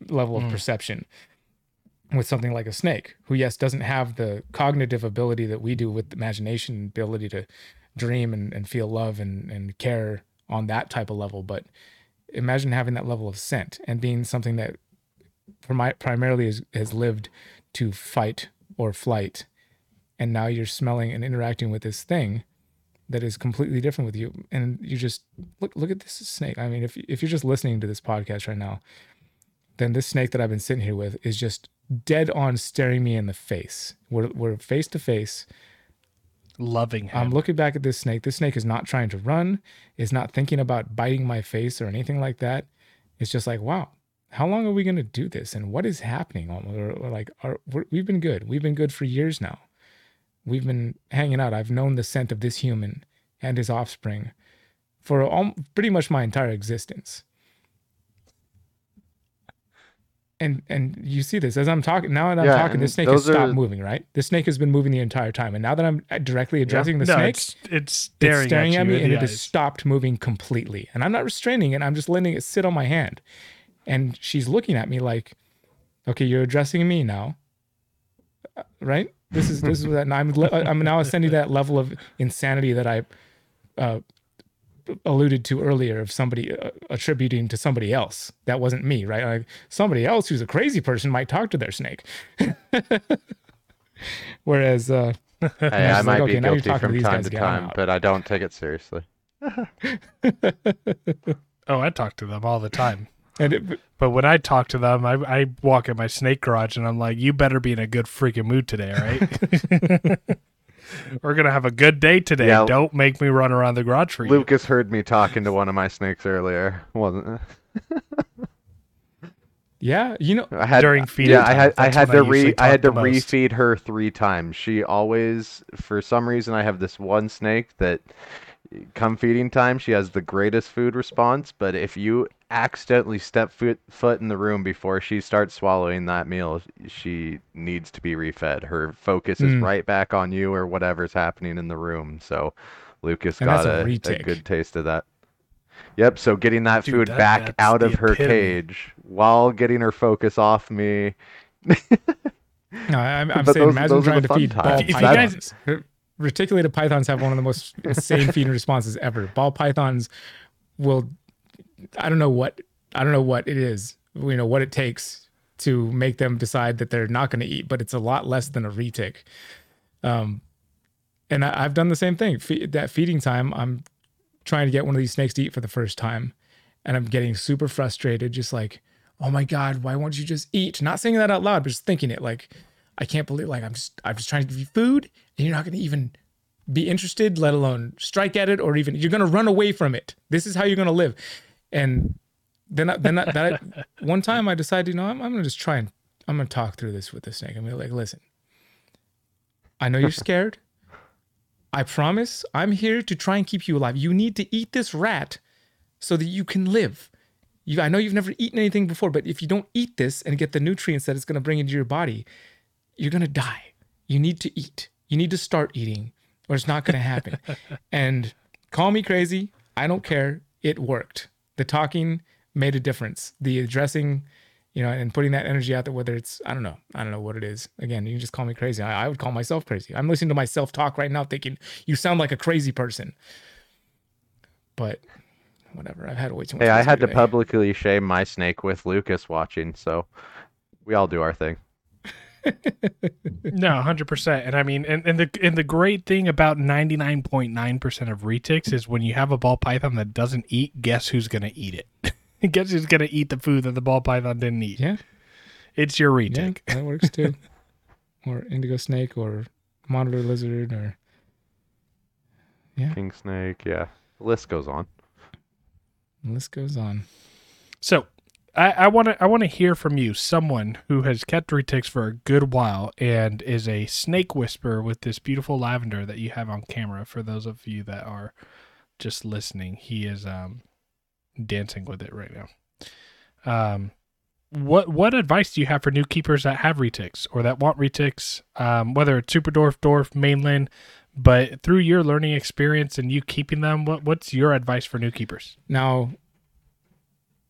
level of Mm. perception with something like a snake, who yes doesn't have the cognitive ability that we do with imagination, ability to dream and, and feel love and, and care on that type of level. But imagine having that level of scent and being something that primarily has, has lived to fight or flight. And now you're smelling and interacting with this thing that is completely different with you. And you just look look at this snake. I mean, if if you're just listening to this podcast right now, then this snake that I've been sitting here with is just dead on staring me in the face. We're we're face to face. Loving him. I'm looking back at this snake. This snake is not trying to run, is not thinking about biting my face or anything like that. It's just like, wow, how long are we going to do this? And what is happening? Or, or like, are, we're, we've been good. We've been good for years now. We've been hanging out. I've known the scent of this human and his offspring for all, pretty much my entire existence. And and you see this as I'm talking now that I'm Yeah, talking, this snake has stopped are- moving, right? This snake has been moving the entire time, and now that I'm directly addressing the no, snake, it's it's staring, it's staring at, at, me and the it has stopped moving completely. And I'm not restraining it. I'm just letting it sit on my hand. And she's looking at me like, okay, you're addressing me now. Uh, Right? This is this is [LAUGHS] that and I'm I'm now ascending that level of insanity that I uh, alluded to earlier of somebody uh, attributing to somebody else. That wasn't me, right? Like somebody else who's a crazy person might talk to their snake. [LAUGHS] Whereas uh Hey, [LAUGHS] it's I like, might okay, be now you're guilty talking to from time to time, but I don't take it seriously. [LAUGHS] Oh, I talk to them all the time. and it, But when I talk to them, I, I walk in my snake garage and I'm like, you better be in a good freaking mood today, all right? We're going to have a good day today. Yeah. Don't make me run around the garage for you. Lucas heard me talking to one of my snakes earlier, wasn't [LAUGHS] it? yeah, you know, I had During feeding yeah, I had I had to I re I had to talk the most. refeed her three times. She always, for some reason, I have this one snake that, come feeding time, she has the greatest food response. But if you accidentally step foot foot in the room before she starts swallowing that meal, she needs to be refed. Her focus is Mm. right back on you or whatever's happening in the room. So, Lucas And got a a, a good taste of that. Yep, so getting that Dude, food that- back out of her epitome. cage while getting her focus off me. No, I'm, [LAUGHS] I'm saying those- imagine those are trying to fun feed ball times. If you guys- pythons. R- Reticulated pythons have one of the most insane feeding responses ever. Ball pythons will, I don't know what, I don't know what it is, you know, what it takes to make them decide that they're not going to eat, but it's a lot less than a retic. Um, and I, I've done the same thing. Fe- that feeding time, I'm trying to get one of these snakes to eat for the first time, and I'm getting super frustrated, just like, oh my god, why won't you just eat? Not saying that out loud, but just thinking it like, I can't believe like I'm just I'm just trying to give you food and you're not going to even be interested, let alone strike at it or even you're going to run away from it. This is how you're going to live. And then I, then I, that [LAUGHS] one time I decided, you know, I'm, I'm going to just try and I'm going to talk through this with the snake. I'm going to like, listen, I know you're scared. I promise I'm here to try and keep you alive. You need to eat this rat so that you can live. You, I know you've never eaten anything before, but if you don't eat this and get the nutrients that it's going to bring into your body, you're going to die. You need to eat. You need to start eating or it's not going to happen. [LAUGHS] and call me crazy. I don't care. It worked. The talking made a difference. The addressing, you know, and putting that energy out there, whether it's, I don't know, I don't know what it is. Again, you can just call me crazy. I, I would call myself crazy. I'm listening to myself talk right now thinking, you sound like a crazy person. But whatever. I've had way too much. Hey, I whiskey had to publicly shame my snake with Lucas watching, so we all do our thing. [LAUGHS] No, hundred percent. And I mean, and, and the and the great thing about ninety nine point nine percent of retics is when you have a ball python that doesn't eat, guess who's gonna eat it? [LAUGHS] guess who's gonna eat the food that the ball python didn't eat? Yeah. It's your Yeah, retic. that works too. [LAUGHS] or indigo snake or monitor lizard or yeah, King snake, yeah. The list goes on. the list goes on. So I want to I want to hear from you, someone who has kept retics for a good while and is a snake whisperer with this beautiful lavender that you have on camera. For those of you that are just listening, he is um, dancing with it right now. Um, what what advice do you have for new keepers that have retics or that want retics, um, whether it's super dwarf, dwarf, mainland? But through your learning experience and you keeping them, what what's your advice for new keepers? Now,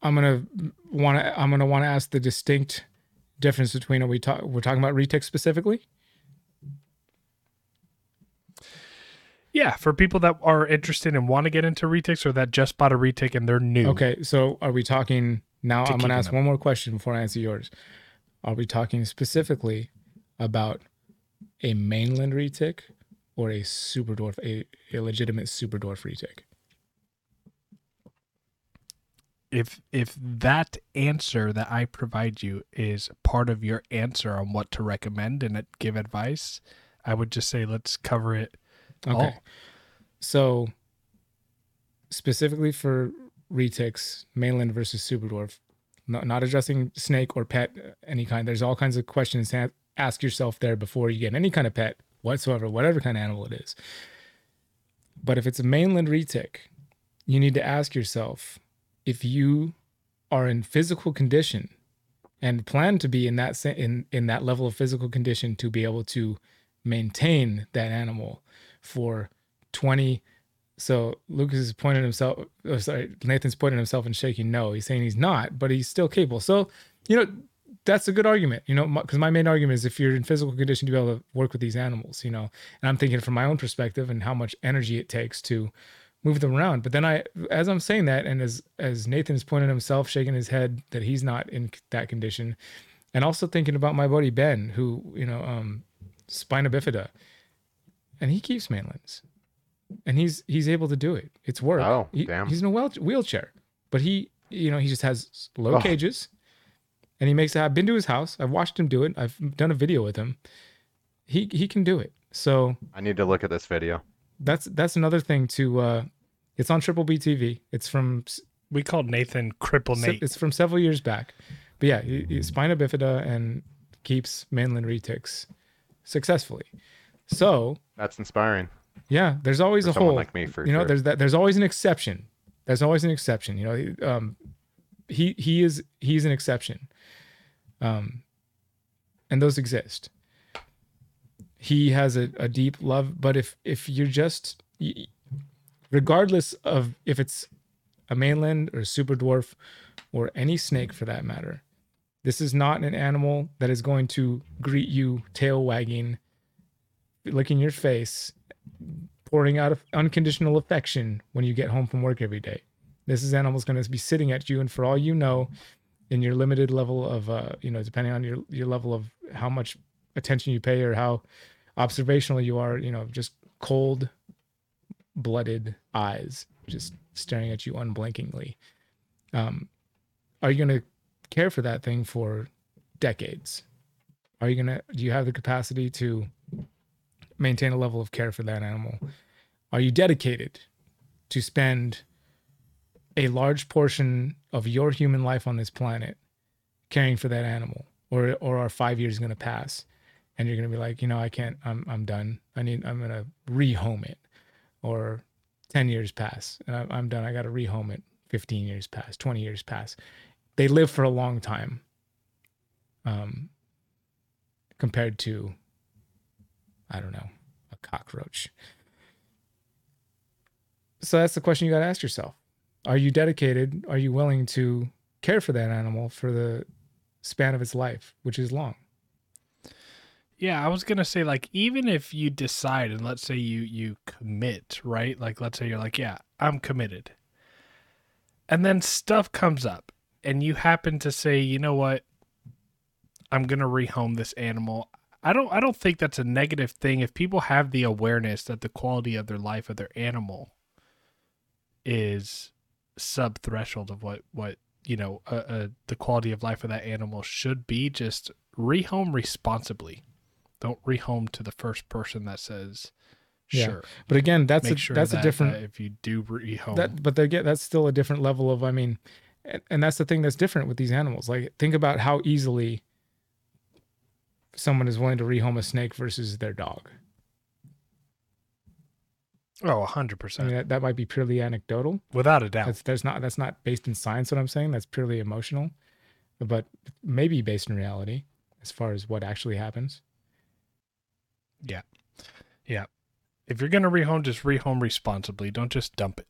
I'm gonna want to. I'm gonna want to ask the distinct difference between are we talk we're talking about retic specifically. Yeah, for people that are interested and want to get into retics or that just bought a retic and they're new. Okay, so are we talking now? To I'm gonna ask them. one more question before I answer yours. Are we talking specifically about a mainland retic or a super dwarf, a, a legitimate super dwarf retic? If if that answer that I provide you is part of your answer on what to recommend and give advice, I would just say let's cover it. Okay. all. So specifically for retics, mainland versus super dwarf, not, not addressing snake or pet uh, any kind. There's all kinds of questions to ask yourself there before you get any kind of pet whatsoever, whatever kind of animal it is. But if it's a mainland retic, you need to ask yourself if you are in physical condition and plan to be in that in in that level of physical condition to be able to maintain that animal for 20 so lucas is pointing himself oh, sorry nathan's pointing himself and shaking no. He's saying he's not but he's still capable. So you know that's a good argument. You know because my main argument is if you're in physical condition to be able to work with these animals you know and i'm thinking from my own perspective and how much energy it takes to move them around but then i as i'm saying that and as as nathan is pointing himself shaking his head that he's not in that condition and also thinking about my buddy ben who you know um spina bifida and he keeps mainlands and he's he's able to do it it's work Oh, He- damn. he's in a wheel, wheelchair but he you know he just has low Oh. cages and he makes it i've been to his house i've watched him do it i've done a video with him he he can do it so I need to look at this video. That's that's another thing to uh it's on triple b tv it's from We called Nathan Cripple Nate. it's from several years back. But yeah he, he- spina bifida and keeps mainland retics successfully. So That's inspiring. yeah there's always For a hole. like me, for you know sure. there's that there's always an exception. There's always an exception you know um he he is he's an exception. Um and those exist he has a, a deep love but if if you're just regardless of if it's a mainland or a super dwarf or any snake for that matter this is not an animal that is going to greet you tail wagging licking your face pouring out of unconditional affection when you get home from work every day. This is animal's going to be sitting at you, and for all you know, in your limited level of, uh, you know, depending on your your level of how much attention you pay or how observational you are, you know, just cold blooded eyes just staring at you unblinkingly. Um, are you going to care for that thing for decades? are you gonna do you have the capacity to maintain a level of care for that animal are you dedicated to spend a large portion of your human life on this planet caring for that animal or or are five years going to pass and you're to be like you know i can't i'm i'm done. I need i'm to rehome it or 10 years pass and I, i'm done. I got to rehome it. 15 years pass 20 years pass. They live for a long time um compared to i don't know a cockroach. So that's the question you got to ask yourself. Are you dedicated? Are you willing to care for that animal for the span of its life which is long Yeah, I was gonna say like even if you decide and let's say you you commit, right? Like let's say you're like, yeah, I'm committed. And then stuff comes up and you happen to say, you know what? I'm gonna rehome this animal. I don't I don't think that's a negative thing if people have the awareness that the quality of their life of their animal is sub threshold of what what you know uh, uh, the quality of life of that animal should be just rehome responsibly don't rehome to the first person that says Yeah. sure but again that's make a sure that's that, a different that if you do rehome that but they get that's still a different level of i mean and, and that's the thing that's different with these animals. Like think about how easily someone is willing to rehome a snake versus their dog. Oh 100% i mean that, that might be purely anecdotal. Without a doubt. That's there's not that's not based in science what i'm saying. That's purely emotional but maybe based in reality as far as what actually happens if you're going to rehome just rehome responsibly. Don't just dump it.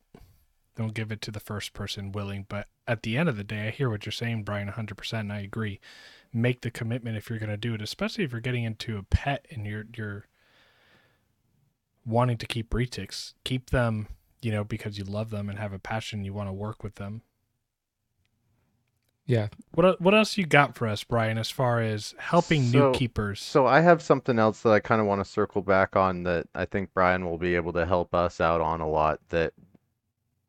Don't give it to the first person willing. But at the end of the day i hear what you're saying brian 100% and i agree. Make the commitment if you're going to do it especially if you're getting into a pet and you're you're wanting to keep retics keep them you know because you love them and have a passion you want to work with them yeah what what else you got for us brian as far as helping So- new keepers So I have something else that I kind of want to circle back on that I think Brian will be able to help us out on a lot that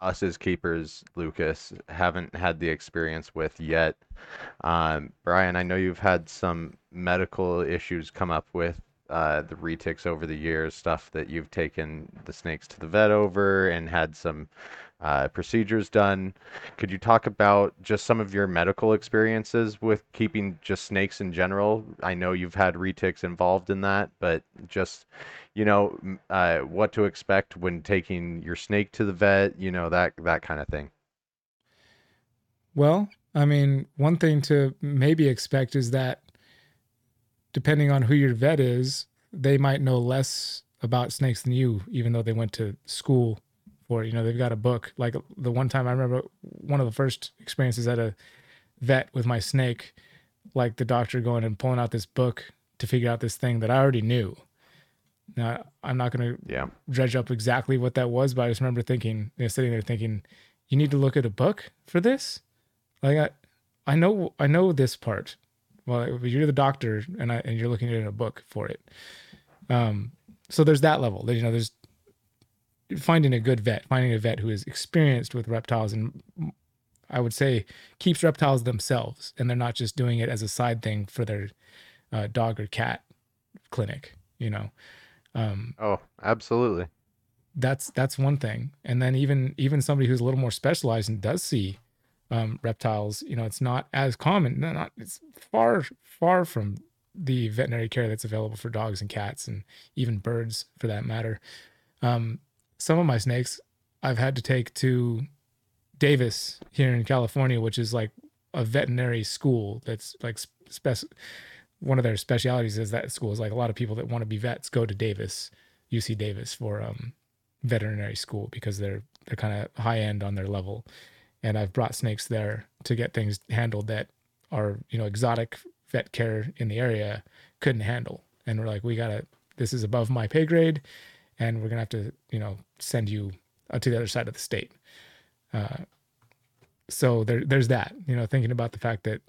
us as keepers, Lucas, haven't had the experience with yet. Um, Brian, I know you've had some medical issues come up with uh, the retics over the years, stuff that you've taken the snakes to the vet over and had some uh, procedures done. Could you talk about just some of your medical experiences with keeping just snakes in general? I know you've had retics involved in that, but just, you know, uh, what to expect when taking your snake to the vet, you know, that that kind of thing. Well, I mean, one thing to maybe expect is that depending on who your vet is, they might know less about snakes than you, even though they went to school for it. You know, they've got a book. Like the one time I remember one of the first experiences at a vet with my snake, like the doctor going and pulling out this book to figure out this thing that I already knew. Now, I'm not going to Yeah. dredge up exactly what that was, but I just remember thinking, you know, sitting there thinking, you need to look at a book for this. Like I, I know, I know this part. Well, you're the doctor, and I and you're looking at it in a book for it. Um, so there's that level. You know, there's finding a good vet, finding a vet who is experienced with reptiles, and I would say keeps reptiles themselves, and they're not just doing it as a side thing for their uh, dog or cat clinic. You know, um, Oh, absolutely. that's that's one thing and then even even somebody who's a little more specialized and does see um, reptiles you know it's not as common not it's far far from the veterinary care that's available for dogs and cats and even birds for that matter. Um, some of my snakes i've had to take to davis here in california which is like a veterinary school that's like spec- one of their specialities is that school is like a lot of people that want to be vets go to davis uc davis for um, veterinary school because they're they're kind of high end on their level and i've brought snakes there to get things handled that are you know exotic vet care in the area couldn't handle. And we're like we gotta this is above my pay grade and we're gonna have to you know send you uh, to the other side of the state. Uh, so there there's that you know thinking about the fact that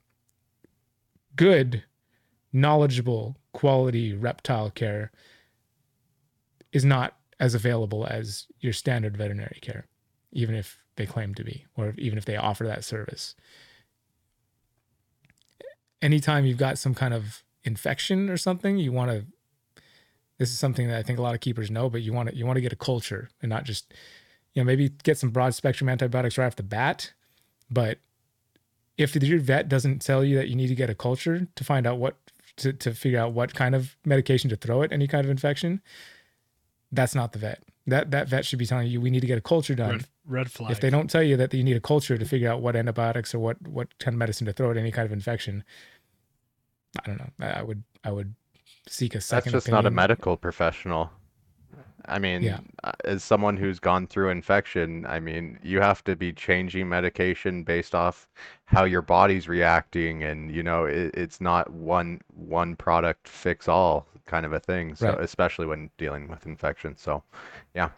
good knowledgeable quality reptile care is not as available as your standard veterinary care, even if they claim to be, or even if they offer that service. Anytime you've got some kind of infection or something, you want to. This is something that I think a lot of keepers know, but you want to you want to get a culture and not just, you know, maybe get some broad spectrum antibiotics right off the bat. But if your vet doesn't tell you that you need to get a culture to find out what to, to figure out what kind of medication to throw at any kind of infection, that's not the vet. That that vet should be telling you we need to get a culture done. Red, red flag. If they don't tell you that you need a culture to figure out what antibiotics or what what kind of medicine to throw at any kind of infection, I don't know. I I would I would seek a second. That's second. just not a medical professional. I mean, Yeah. uh, as someone who's gone through infection, I mean, you have to be changing medication based off how your body's reacting, and you know, it, it's not one one product fix all kind of a thing. So, Right. especially when dealing with infection. So, Yeah,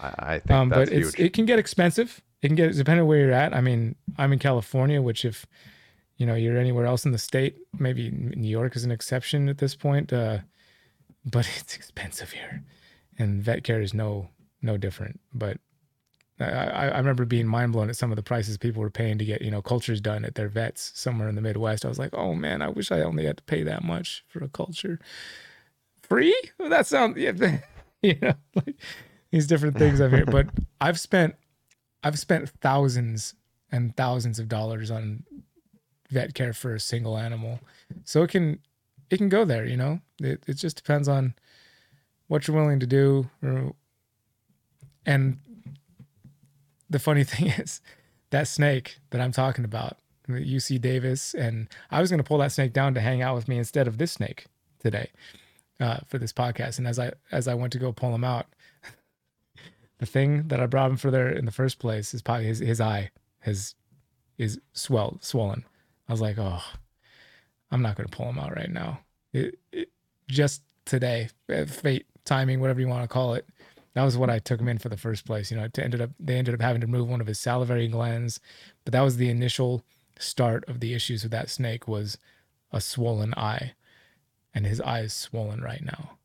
I, I think um, that's but it's huge. it can get expensive. It can get depending on where you're at. I mean, I'm in California, which if you know you're anywhere else in the state, maybe New York is an exception at this point. Uh, but [LAUGHS] it's expensive here, and vet care is no no different. But I, I remember being mind blown at some of the prices people were paying to get you know cultures done at their vets somewhere in the Midwest. I was like, oh man, I wish I only had to pay that much for a culture. Free? Well, that sounds yeah, [LAUGHS] you know like these different things I've heard. But [LAUGHS] I've spent I've spent thousands and thousands of dollars on vet care for a single animal. So it can it can go there, you know? It it just depends on what you're willing to do and the funny [LAUGHS] thing is that snake that I'm talking about, UC Davis, and I was going to pull that snake down to hang out with me instead of this snake today uh, for this podcast. And as I as I went to go pull him out, [LAUGHS] the thing that I brought him for there in the first place is probably his his eye has is swelled swollen. I was like, oh, I'm not going to pull him out right now. It, it, just today, uh, fate, timing, whatever you want to call it. That was what I took him in for the first place. You know, it ended up they ended up having to remove one of his salivary glands, but that was the initial start of the issues with that snake was a swollen eye, and his eye is swollen right now.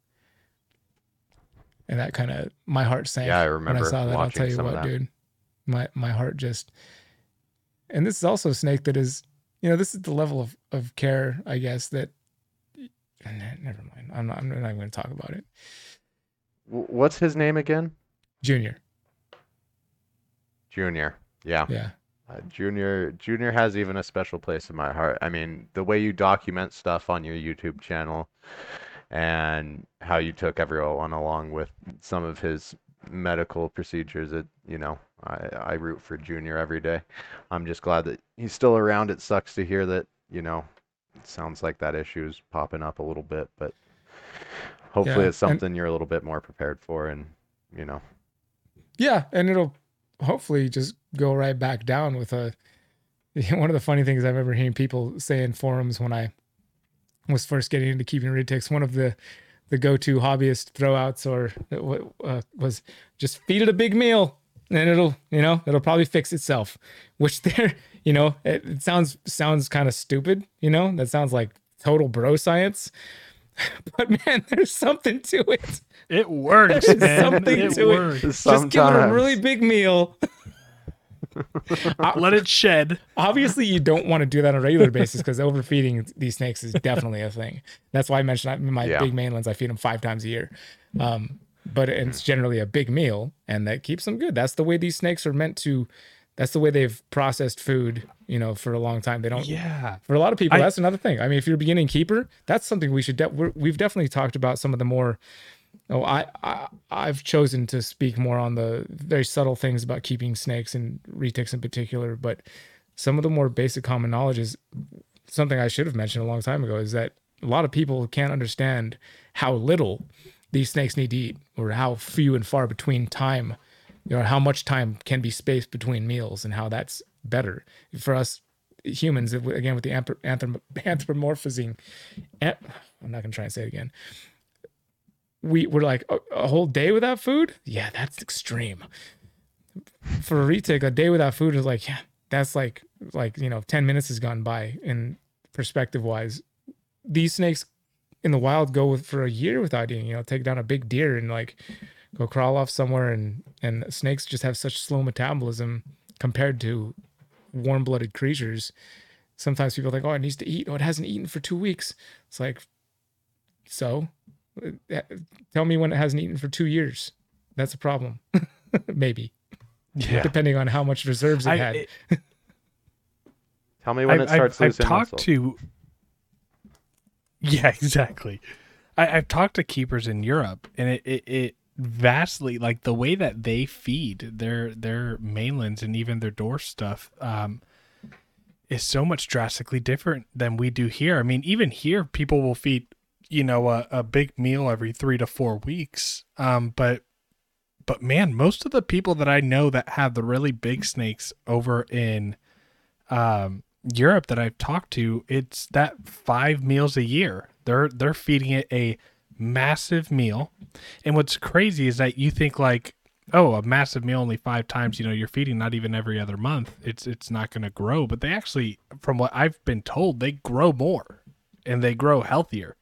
And that kind of my heart sank. Yeah, I remember when I saw that. I'll tell you what, dude, my my heart just. And this is also a snake that is, you know, this is the level of of care, I guess that. Never mind. I'm not. I'm not going to talk about it. What's his name again? Junior. Junior. Yeah. Yeah. Uh, Junior Junior has even a special place in my heart. I mean, the way you document stuff on your YouTube channel and how you took everyone along with some of his medical procedures, it, you know, I, I root for Junior every day. I'm just glad that he's still around. It sucks to hear that, you know, it sounds like that issue is popping up a little bit, but hopefully Yeah, it's and- something you're a little bit more prepared for and, you know, Yeah, and it'll hopefully just go right back down with a. [LAUGHS] One of the funny things I remember hearing people say in forums when I was first getting into keeping retics, one of the the go-to hobbyist throwouts or uh, was just feed it a big meal and it'll you know it'll probably fix itself. Which [LAUGHS] there you know it, it sounds sounds kind of stupid you know that sounds like total bro science, [LAUGHS] but man, there's something to it. It works, There's man. something it to it. works. Just give it a really big meal. [LAUGHS] Let it shed. Obviously, you don't want to do that on a regular basis because overfeeding these snakes is definitely a thing. That's why I mentioned my Yeah. big mainlands. I feed them five times a year, um, but it's generally a big meal, and that keeps them good. That's the way these snakes are meant to. That's the way they've processed food, you know, for a long time. They don't. Yeah. For a lot of people, I- that's another thing. I mean, if you're a beginning keeper, that's something we should. De- we've definitely talked about some of the more. Oh, I, I I've chosen to speak more on the very subtle things about keeping snakes and retics in particular, but some of the more basic common knowledge is something I should have mentioned a long time ago. Is that a lot of people can't understand how little these snakes need to eat, or how few and far between time, you know, how much time can be spaced between meals, and how that's better. For us humans. Again, with the anthrop- anthrop- anthropomorphizing, ant- I'm not gonna try and say it again. We were like a, a whole day without food? Yeah that's extreme. For a retic a day without food is like yeah that's like like you know 10 minutes has gone by in perspective wise these snakes in the wild go with, for a year without eating you know take down a big deer and like go crawl off somewhere and and snakes just have such slow metabolism compared to warm-blooded creatures sometimes people think oh it needs to eat oh it hasn't eaten for two weeks it's like So, uh, tell me when it hasn't eaten for two years. That's a problem. [LAUGHS] Maybe Yeah. depending on how much reserves it I, had. it- [LAUGHS] Tell me when I've, it starts I've, I've talked muscle. to. Yeah, [LAUGHS] exactly. I, I've talked to keepers in Europe, and it, it, it vastly like the way that they feed their their mainlands and even their dwarf stuff um, is so much drastically different than we do here. I mean, even here, people will feed you know a, a big meal every three to four weeks, um, but but man, most of the people that I know that have the really big snakes over in um, Europe that I've talked to, it's that five meals a year. They're they're feeding it a massive meal, and what's crazy is that you think like, oh, a massive meal only five times. You know, you're feeding not even every other month. It's it's not going to grow, but they actually, from what I've been told, they grow more, and they grow healthier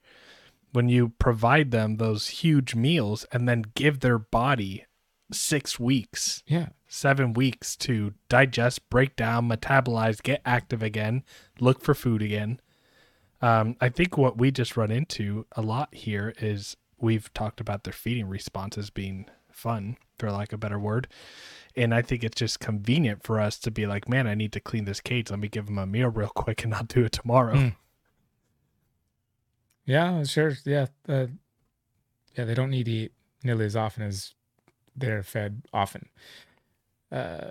when you provide them those huge meals and then give their body six weeks yeah. Seven weeks to digest, break down, metabolize, get active again, look for food again. Um, I think what we just run into a lot here is we've talked about their feeding responses being fun, for lack of a better word. And I think it's just convenient for us to be like, man, I need to clean this cage. Let me give them a meal [LAUGHS] real quick and I'll do it tomorrow. Mm. Yeah, sure. Yeah. Uh, yeah, they don't need to eat nearly as often as they're fed often. Uh,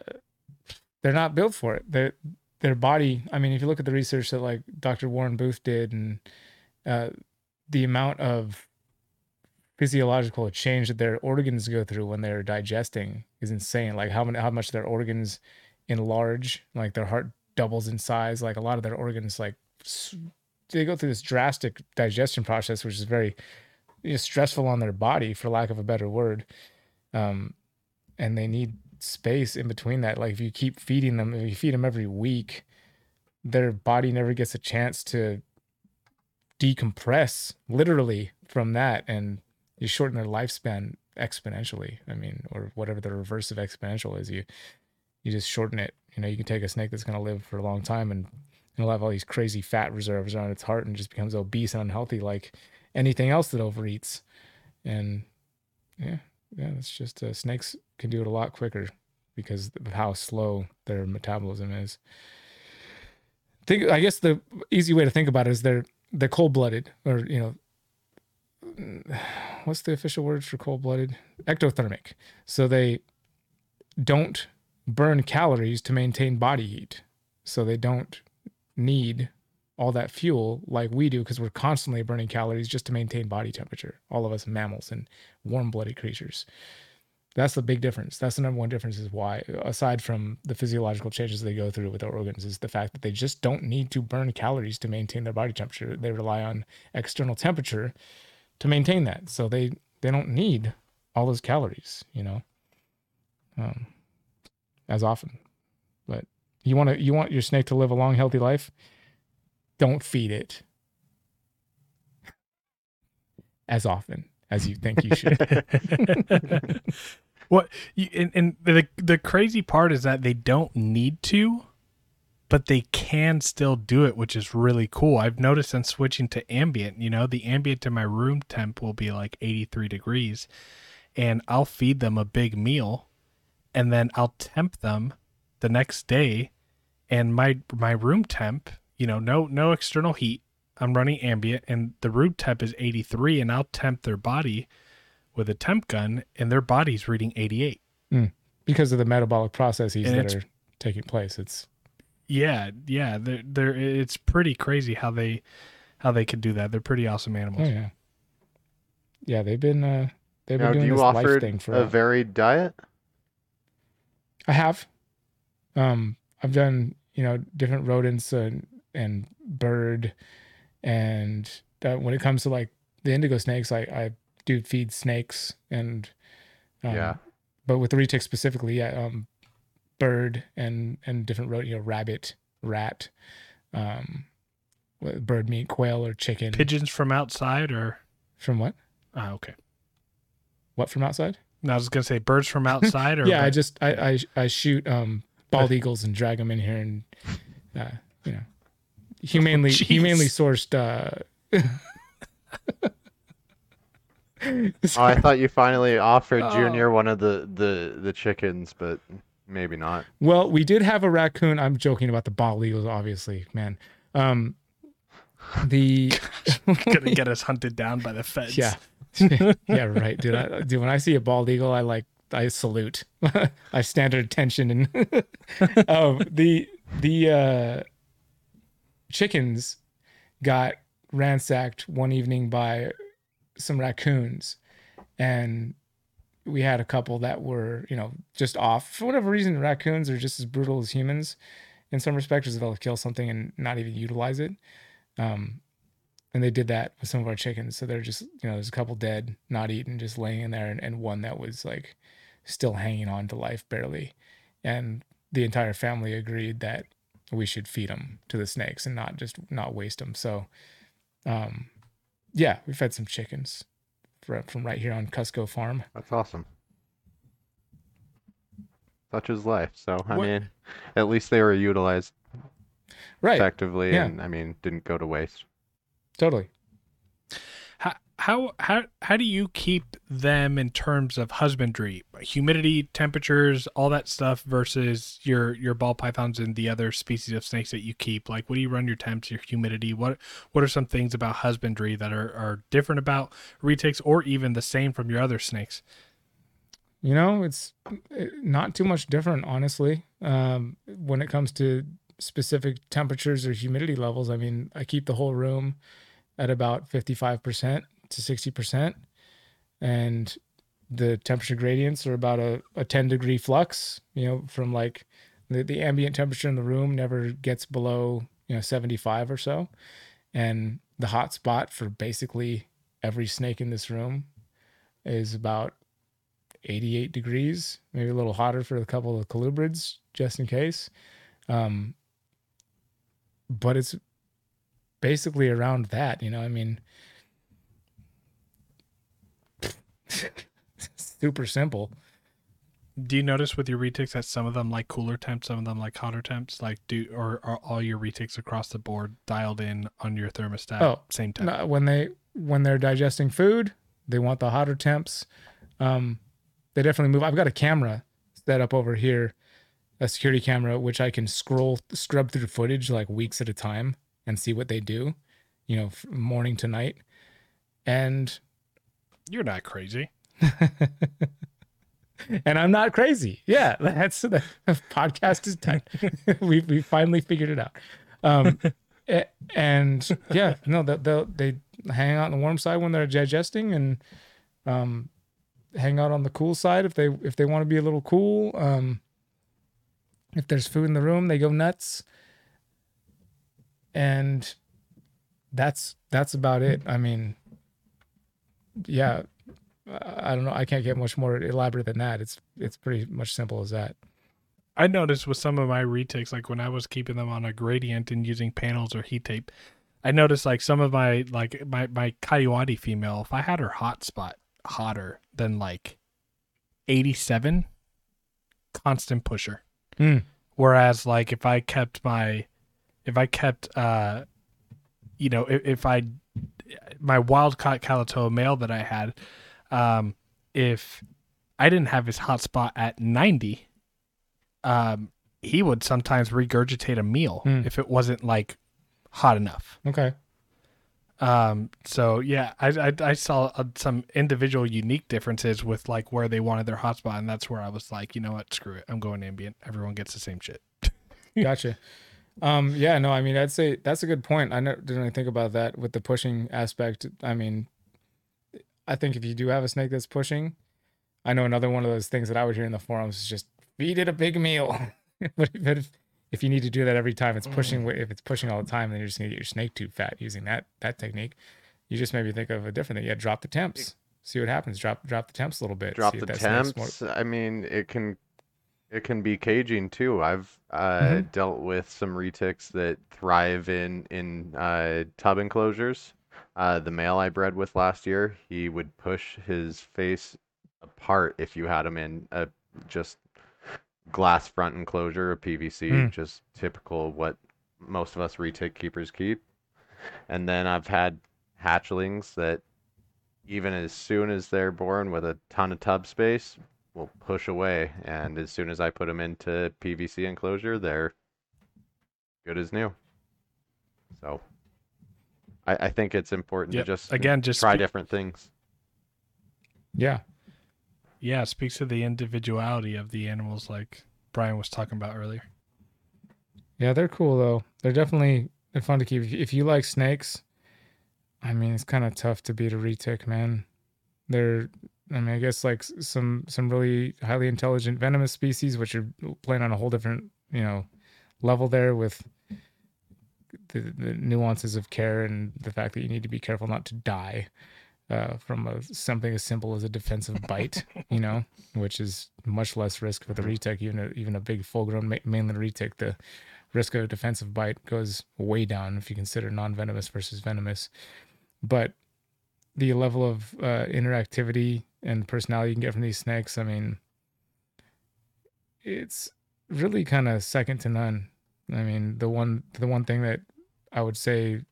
they're not built for it. Their their body. I mean, if you look at the research that like Dr. Warren Booth did, and uh, the amount of physiological change that their organs go through when they're digesting is insane. Like how many, how much their organs enlarge, like their heart doubles in size. Like a lot of their organs, like they go through this drastic digestion process, which is very you know, stressful on their body, for lack of a better word. Um, and they need space in between that. Like if you keep feeding them, if you feed them every week, their body never gets a chance to decompress literally from that, and you shorten their lifespan exponentially. I mean, or whatever the reverse of exponential is. You you just shorten it. You know, you can take a snake that's to live for a long time and it'll have all these crazy fat reserves around its heart and just becomes obese and unhealthy like anything else that overeats. And yeah, yeah, it's just uh, snakes can do it a lot quicker because of how slow their metabolism is. Think, I guess the easy way to think about it is they're they're cold blooded, or you know, [SIGHS] what's the official word for cold blooded? Ectothermic. So they don't burn calories to maintain body heat. So they don't need all that fuel like we do because we're constantly burning calories just to maintain body temperature. All of us mammals and warm blooded creatures. That's the big difference. That's the number one difference is why, aside from the physiological changes they go through with their organs, is the fact that they just don't need to burn calories to maintain their body temperature. They rely on external temperature to maintain that. So they they don't need all those calories, you know, um, as often. But you want to you want your snake to live a long, healthy life. Don't feed it as often as you think you should. [LAUGHS] what you, and, and the the crazy part is that they don't need to but they can still do it which is really cool i've noticed in switching to ambient you know the ambient in my room temp will be like 83 degrees and i'll feed them a big meal and then i'll temp them the next day and my my room temp you know no no external heat i'm running ambient and the room temp is 83 and i'll temp their body with a temp gun and their body's reading 88 because of the metabolic processes And that are taking place. It's yeah yeah they're, they're it's pretty crazy how they how they can do that they're pretty awesome oh animals yeah, yeah. They've been uh, they've been Now, do doing you this life offer thing for a varied diet? I have. Um, I've done you know different rodents and and bird, and uh, when it comes to like the indigo snakes, I I do feed snakes and um, Yeah. but with the retic specifically, yeah, um, bird and and different you know, rabbit, rat, um, bird meat, quail or chicken. pigeons from outside or From what? ah okay What from outside? No, i was gonna say birds from outside or [LAUGHS] yeah, I just I I, I shoot um bald eagles and drag them in here and uh, you know humanely Jeez. humanely sourced uh Oh, I thought you finally offered Oh. Junior one of the, the, the chickens, but maybe not. Well, we did have a raccoon. I'm joking about the bald eagles, obviously, man. Um, the [LAUGHS] Gonna get us hunted down by the feds. yeah, [LAUGHS] yeah, right, dude. I, dude, when I see a bald eagle, I like I salute. [LAUGHS] I stand at attention and um, the the uh, chickens got ransacked one evening by some raccoons, and we had a couple that were you know just off for whatever reason. Raccoons are just as brutal as humans in some respects. They'll kill something and not even utilize it. Um, and they did that with some of our chickens. So they're just, you know, there's a couple dead, not eaten, just laying in there, and, and one that was like still hanging on to life barely. And the entire family agreed that we should feed them to the snakes and not just not waste them. So, um, yeah, we fed some chickens from from right here on Kusko Farm. That's awesome. Such is life. So, I What- mean, at least they were utilized Right, effectively yeah. and, I mean, didn't go to waste. totally. How how how do you keep them in terms of husbandry, humidity, temperatures, all that stuff versus your your ball pythons and the other species of snakes that you keep? Like, what do you run your temps, your humidity? What what are some things about husbandry that are are different about retics or even the same from your other snakes? You know, it's eh, not too much different, honestly. Um, when it comes to specific temperatures or humidity levels, I mean, I keep the whole room at about 55% to 60%. And the temperature gradients are about a, a 10 degree flux, you know, from like the, the ambient temperature in the room never gets below, you know, 75 or so. And the hot spot for basically every snake in this room is about 88 degrees, maybe a little hotter for a couple of colubrids, just in case. Um, but it's basically around that, you know. I mean, super simple. Do you notice with your retics that some of them like cooler temps, some of them like hotter temps? Like, do or are all your retics across the board dialed in on your thermostat? Oh, same temp. No, when they when they're digesting food, they want the hotter temps. Um, they definitely move. I've got a camera set up over here, a security camera, which I can scroll scrub through footage like weeks at a time and see what they do, you know, morning to night. And You're not crazy. [LAUGHS] and I'm not crazy. Yeah, that's the podcast is done. [LAUGHS] we we finally figured it out. Um, and yeah, no, they they they hang out on the warm side when they're digesting, and um, hang out on the cool side if they if they want to be a little cool. Um, if there's food in the room, they go nuts. And that's that's about it. I mean, yeah, I don't know. I can't get much more elaborate than that. It's it's pretty much simple as that. I noticed with some of my retics, like when I was keeping them on a gradient and using panels or heat tape, I noticed like some of my like my my Kayuadi female, if I had her hot spot hotter than like eighty seven, constant pusher. Hmm. Whereas like if I kept my if I kept uh you know, if, if I my wild caught Kalatoa male that I had, um, if I didn't have his hot spot at 90, um, he would sometimes regurgitate a meal Hmm. if it wasn't like hot enough. Okay. Um, so yeah, I, I, I saw uh, some individual unique differences with like where they wanted their hotspot, and that's where I was like, you know what, screw it, I'm going ambient. Everyone gets the same shit. [LAUGHS] Gotcha. Um, yeah, no, I mean, I'd say that's a good point. I never, didn't really think about that with the pushing aspect. I mean, I think if you do have a snake that's pushing, I know another one of those things that I would hear in the forums is just feed it a big meal. [LAUGHS] but if, if, you need to do that every time it's pushing, if it's pushing all the time, then you're just gonna get your snake too fat using that that technique. You just maybe think of a different thing. Yeah, drop the temps. See what happens. Drop drop the temps a little bit. Drop see the snake's more- temps. I mean, it can it can be caging too. I've uh, Mhm. dealt with some retics that thrive in in uh, tub enclosures. Uh, the male I bred with last year, he would push his face apart if you had him in a just glass front enclosure, a PVC, Mm. just typical what most of us retic keepers keep. And then I've had hatchlings that even as soon as they're born with a ton of tub space, will push away. And as soon as I put them into PVC enclosure, they're good as new. So I, I think it's important Yep. to just Again, just try spe- different things. Yeah. yeah, it speaks to the individuality of the animals, like Brian was talking about earlier. Yeah, they're cool though. They're definitely they're fun to keep. If you- If you like snakes, I mean, it's kind of tough to beat a retic, man. They're, I mean, I guess like some some really highly intelligent venomous species, which are playing on a whole different you know level there with the, the nuances of care and the fact that you need to be careful not to die uh, from a, something as simple as a defensive [LAUGHS] bite, you know, which is much less risk for the retic. Even a, even a big full-grown ma- mainland retic, the risk of a defensive bite goes way down if you consider non-venomous versus venomous. But the level of uh, interactivity and personality you can get from these snakes, I mean, it's really kind of second to none. I mean, the one the one thing that I would say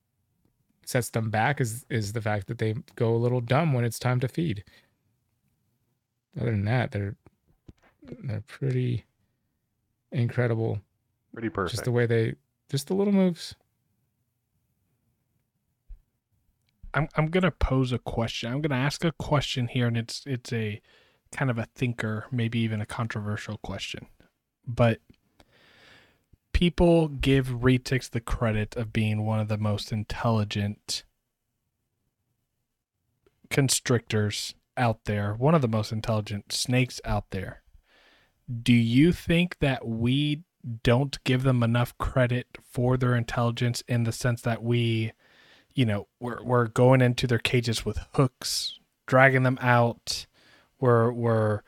sets them back is is the fact that they go a little dumb when it's time to feed. Other than that, they're they're pretty incredible. Pretty perfect. Just the way they just the little moves. I'm I'm gonna pose a question. I'm gonna ask a question here, and it's it's a kind of a thinker, maybe even a controversial question. But people give retics the credit of being one of the most intelligent constrictors out there, one of the most intelligent snakes out there. Do you think that we don't give them enough credit for their intelligence in the sense that we you know we're we're going into their cages with hooks dragging them out. We're we're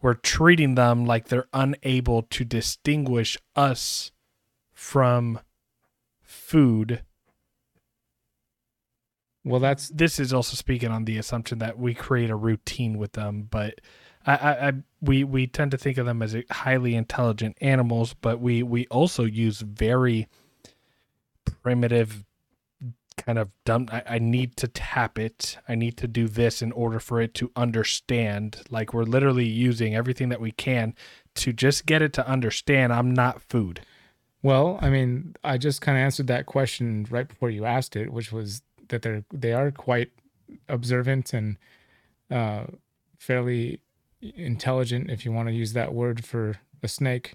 we're treating them like they're unable to distinguish us from food. Well, that's this is also speaking on the assumption that we create a routine with them but I, I, I we we tend to think of them as highly intelligent animals but we we also use very primitive kind of dumb I, I need to tap it. I need to do this in order for it to understand. Like we're literally using everything that we can to just get it to understand i'm not food. Well, I mean, I just kind of answered that question right before you asked it, which was that they're they are quite observant and uh, fairly intelligent, if you want to use that word for a snake.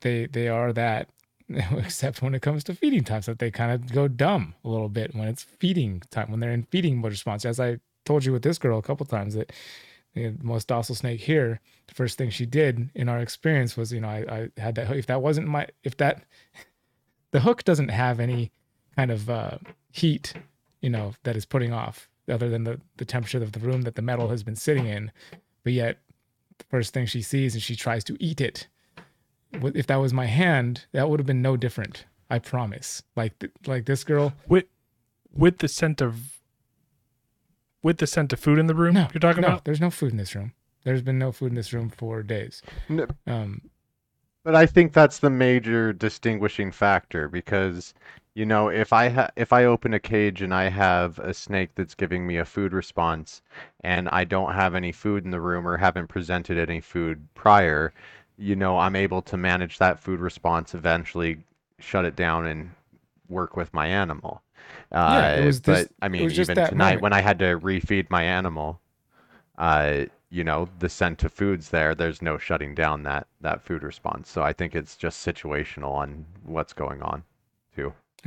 They they are that, [LAUGHS] except when it comes to feeding times that they kind of go dumb a little bit when it's feeding time, when they're in feeding mode response. As I told you with this girl a couple times that the most docile snake here the first thing she did in our experience was you know I, I had that if that wasn't my if that [LAUGHS] the hook doesn't have any kind of uh, heat you know that is putting off other than the the temperature of the room that the metal has been sitting in but yet the first thing she sees and she tries to eat it if that was my hand that would have been no different i promise. Like th- like this girl with with the scent of with the scent of food in the room no you're talking no, about? there's no food in this room. There's been no food in this room for days. N- um But I think that's the major distinguishing factor because, you know, if I ha if I open a cage and I have a snake that's giving me a food response and I don't have any food in the room or haven't presented any food prior, you know, I'm able to manage that food response, eventually shut it down and work with my animal. Yeah, it Uh, was but this- I it mean, even tonight moment. when I had to refeed my animal, uh, you know, the scent of food's there. There's no shutting down that that food response. So I think it's just situational on what's going on,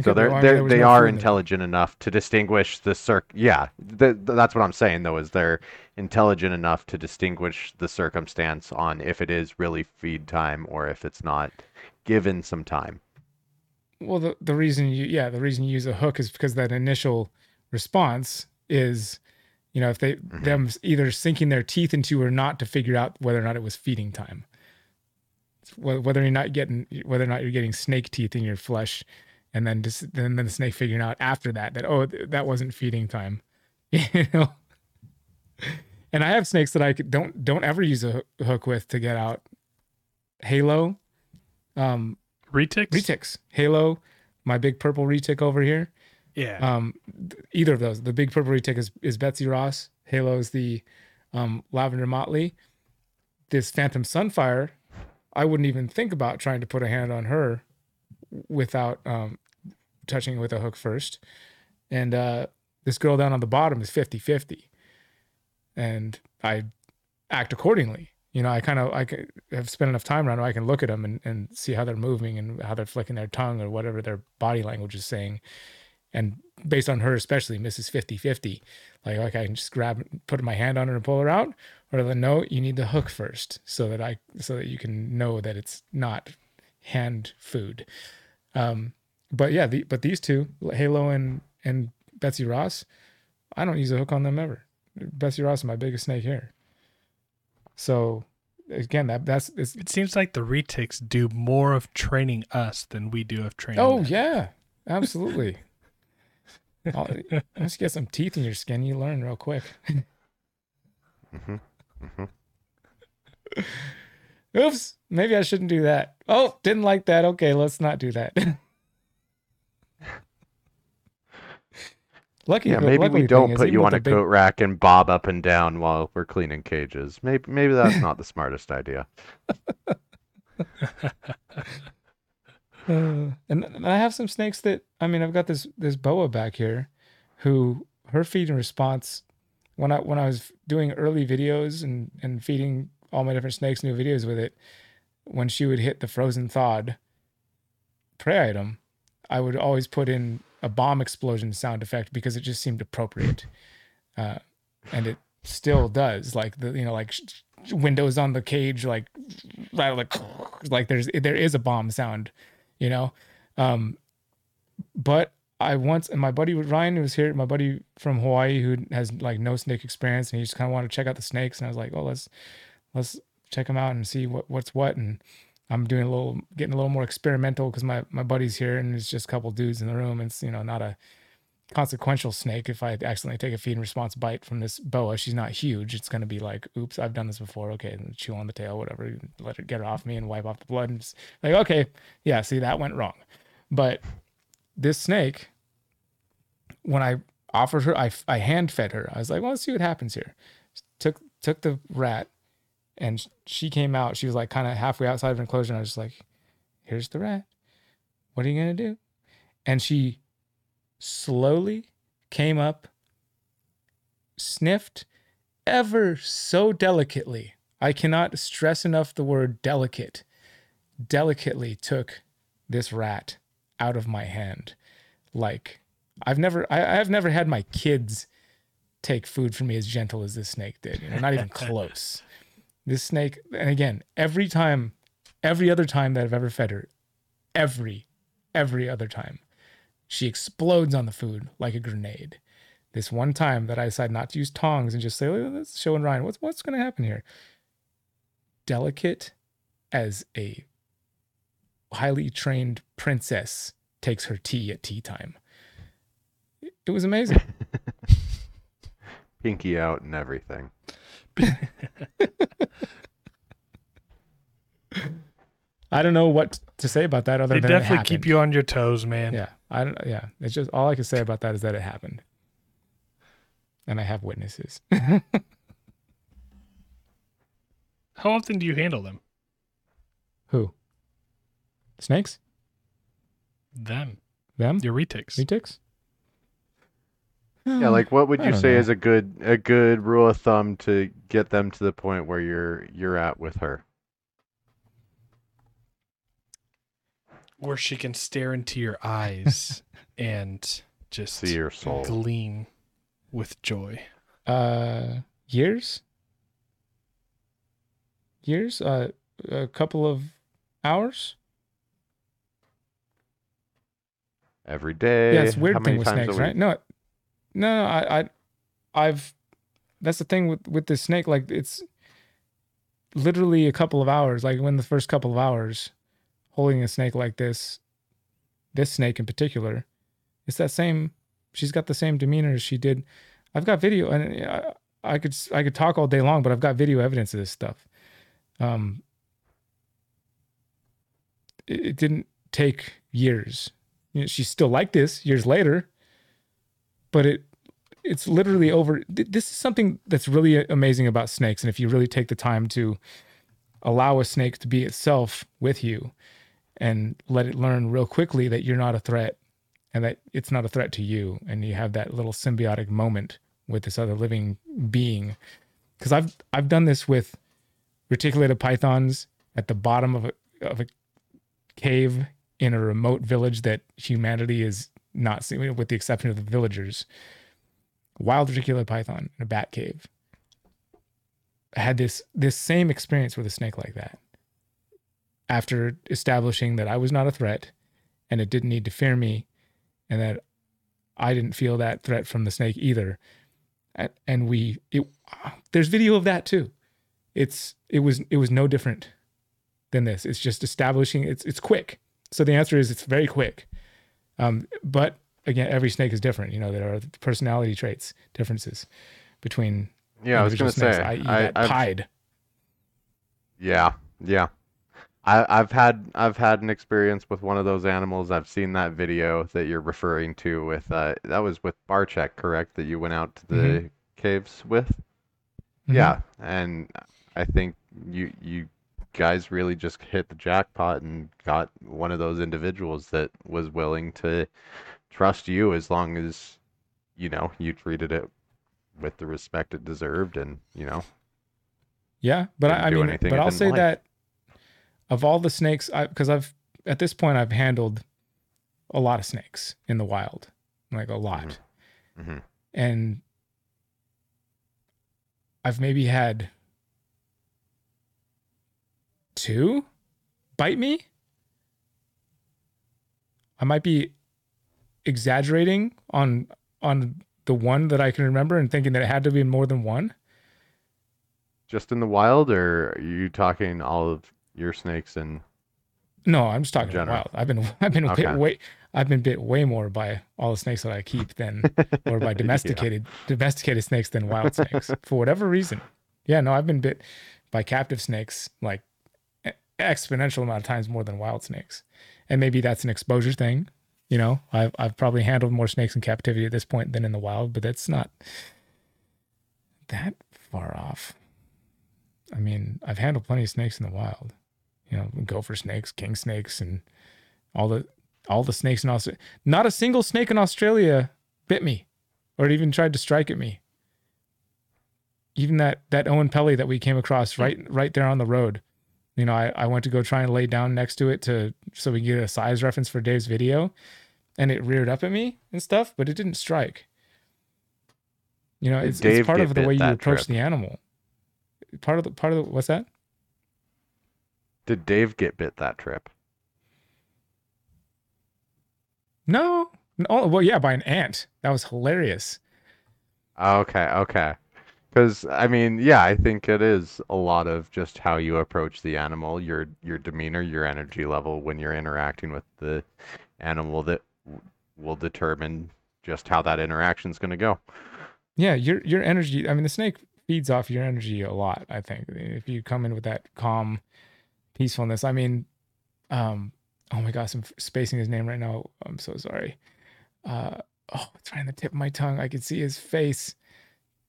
So they're they're they are intelligent enough to distinguish the circ. Yeah, th- th- that's what I'm saying though. Is they're intelligent enough to distinguish the circumstance on if it is really feed time or if it's not, given some time. Well, the, the reason you yeah the reason you use a hook is because that initial response is, you know, if they Mhm. them either sinking their teeth into or not to figure out whether or not it was feeding time. Whether you're not getting whether or not you're getting snake teeth in your flesh, and then just then the snake figuring out after that that oh th- that wasn't feeding time, [LAUGHS] you know. And I have snakes that I don't don't ever use a hook with to get out. Halo, um, retics retics halo my big purple retic over here Yeah. Um, th- either of those. The big purple retic is, is Betsy Ross. Halo is the um, lavender motley. This Phantom Sunfire, I wouldn't even think about trying to put a hand on her without um, touching it with a hook first. And uh, this girl down on the bottom is 50 50. And I act accordingly. You know, I kind of I have spent enough time around where I can look at them and, and see how they're moving and how they're flicking their tongue or whatever their body language is saying. And based on her, especially Mrs. 50 50, like, like I can just grab, put my hand on her and pull her out, or the no, you need the hook first so that I, so that you can know that it's not hand food. Um, but yeah, the, but these two, Halo and, and Betsy Ross, I don't use a hook on them ever. Betsy Ross is my biggest snake here. So again, that that's it's, It seems like the retics do more of training us than we do of training. oh them. yeah, absolutely. [LAUGHS] Once you get some teeth in your skin, you learn real quick. hmm hmm [LAUGHS] Oops, maybe I shouldn't do that. Oh, didn't like that. Okay, let's not do that. [LAUGHS] Lucky, Yeah, maybe we don't put you on a big- coat rack and bob up and down while we're cleaning cages. Maybe maybe that's not the smartest idea. [LAUGHS] Uh, and, and I have some snakes that I mean I've got this this boa back here, who her feeding response when I when I was doing early videos and and feeding all my different snakes new videos with it, when she would hit the frozen thawed prey item, I would always put in a bomb explosion sound effect because it just seemed appropriate, uh, and it still does. Like the you know like sh- windows on the cage like like [LAUGHS] like there's there is a bomb sound you know um but i once and my buddy ryan was here my buddy from hawaii who has like no snake experience and he just kind of wanted to check out the snakes and i was like oh let's let's check them out and see what what's what and i'm doing a little getting a little more experimental because my my buddy's here and it's just a couple dudes in the room. It's you know not a consequential snake if i accidentally take a feed and response bite from this boa. She's not huge. It's to be like oops i've done this before. Okay and chew on the tail whatever. Let it get it off me and wipe off the blood. And just like okay yeah see that went wrong. But this snake when i offered her i, I hand fed her. I was like well let's see what happens here. Took took the rat and she came out she was like kind of halfway outside of an enclosure and i was just like here's the rat. What are you going to do? And she slowly came up sniffed ever so delicately. I cannot stress enough the word delicate. Delicately took this rat out of my hand. Like i've never I, i've never had my kids take food from me as gentle as this snake did you know not even [LAUGHS] close this snake and again every time every other time that i've ever fed her every every other time she explodes on the food like a grenade this one time that i decide not to use tongs and just say "Look, let's show and ryan what's what's going to happen here delicate as a highly trained princess takes her tea at tea time. It was amazing. [LAUGHS] Pinky out and everything. [LAUGHS] I don't know what to say about that other They than it definitely keep you on your toes, man. Yeah, I don't. Yeah, it's just all I can say about that is that it happened, and I have witnesses. [LAUGHS] How often do you handle them? Who? Snakes? Them, Them? your retics. Retics? Yeah, like what would I you don't say know. is a good a good rule of thumb to get them to the point where you're you're at with her? Where she can stare into your eyes [LAUGHS] and just See your soul. gleam with joy. uh years years uh a couple of hours Every day. yeah it's a How weird many thing with times a snakes week? right no no i i i've that's the thing with with this snake like it's literally a couple of hours like when the first couple of hours holding a snake like this this snake in particular it's that same she's got the same demeanor as she did. I've got video and I, I could i could talk all day long but i've got video evidence of this stuff. Um it, it didn't take years. You know, she's still like this years later but it it's literally over this is something that's really amazing about snakes. And if you really take the time to allow a snake to be itself with you and let it learn real quickly that you're not a threat and that it's not a threat to you and you have that little symbiotic moment with this other living being. Because I've I've done this with reticulated pythons at the bottom of a of a cave in a remote village that humanity is not seeing, with the exception of the villagers. Wild reticulated python in a bat cave. I had this this same experience with a snake like that. After establishing that I was not a threat and it didn't need to fear me and that I didn't feel that threat from the snake either. And, and we it there's video of that too. It's it was it was no different than this. It's just establishing it's it's quick. So the answer is it's very quick. Um, but again, every snake is different. You know, there are personality traits differences between Yeah, I was gonna say. i.e. I, I've, pied. Yeah, yeah. I, I've had I've had an experience with one of those animals. I've seen that video that you're referring to with uh that was with Barcheck, correct? That you went out to the Mhm. caves with? Mhm. Yeah, and I think you you guys really just hit the jackpot and got one of those individuals that was willing to trust you as long as you know you treated it with the respect it deserved and you know Yeah, but I, mean, but I'll say like. that of all the snakes, i because I've at this point I've handled a lot of snakes in the wild, like a lot, Mhm. and I've maybe had two bite me. I might be exaggerating on on the one that I can remember and thinking that it had to be more than one. just in the wild or are you talking all of your snakes and No, I'm just talking wild. I've been [LAUGHS] I've been Okay. bit way I've been bit way more by all the snakes that I keep than [LAUGHS] or by Yeah. domesticated domesticated snakes than wild snakes for whatever reason. Yeah, no, I've been bit by captive snakes like exponential amount of times more than wild snakes, and maybe that's an exposure thing. You know, I've I've probably handled more snakes in captivity at this point than in the wild, but that's not that far off. I mean, I've handled plenty of snakes in the wild. You know, gopher snakes, king snakes, and all the all the snakes in Australia. Not a single snake in Australia bit me, or even tried to strike at me. Even that that Oenpelli that we came across right right there on the road. You know, I, I went to go try and lay down next to it to so we get a size reference for Dave's video, and it reared up at me and stuff, but it didn't strike. You know, it's, it's part of the way you approach trip? the animal. Part of the part of the what's that? did Dave get bit that trip? No. Oh, well, yeah, by an ant. That was hilarious. Ah, okay, okay. Because I mean, yeah, I think it is a lot of just how you approach the animal, your your demeanor, your energy level when you're interacting with the animal that will determine just how that interaction's going to go. Yeah, your your energy. I mean, the snake feeds off your energy a lot. I think if you come in with that calm peacefulness. I mean, um, oh my gosh, I'm spacing his name right now. I'm so sorry. Uh, oh, it's right on the tip of my tongue. I can see his face.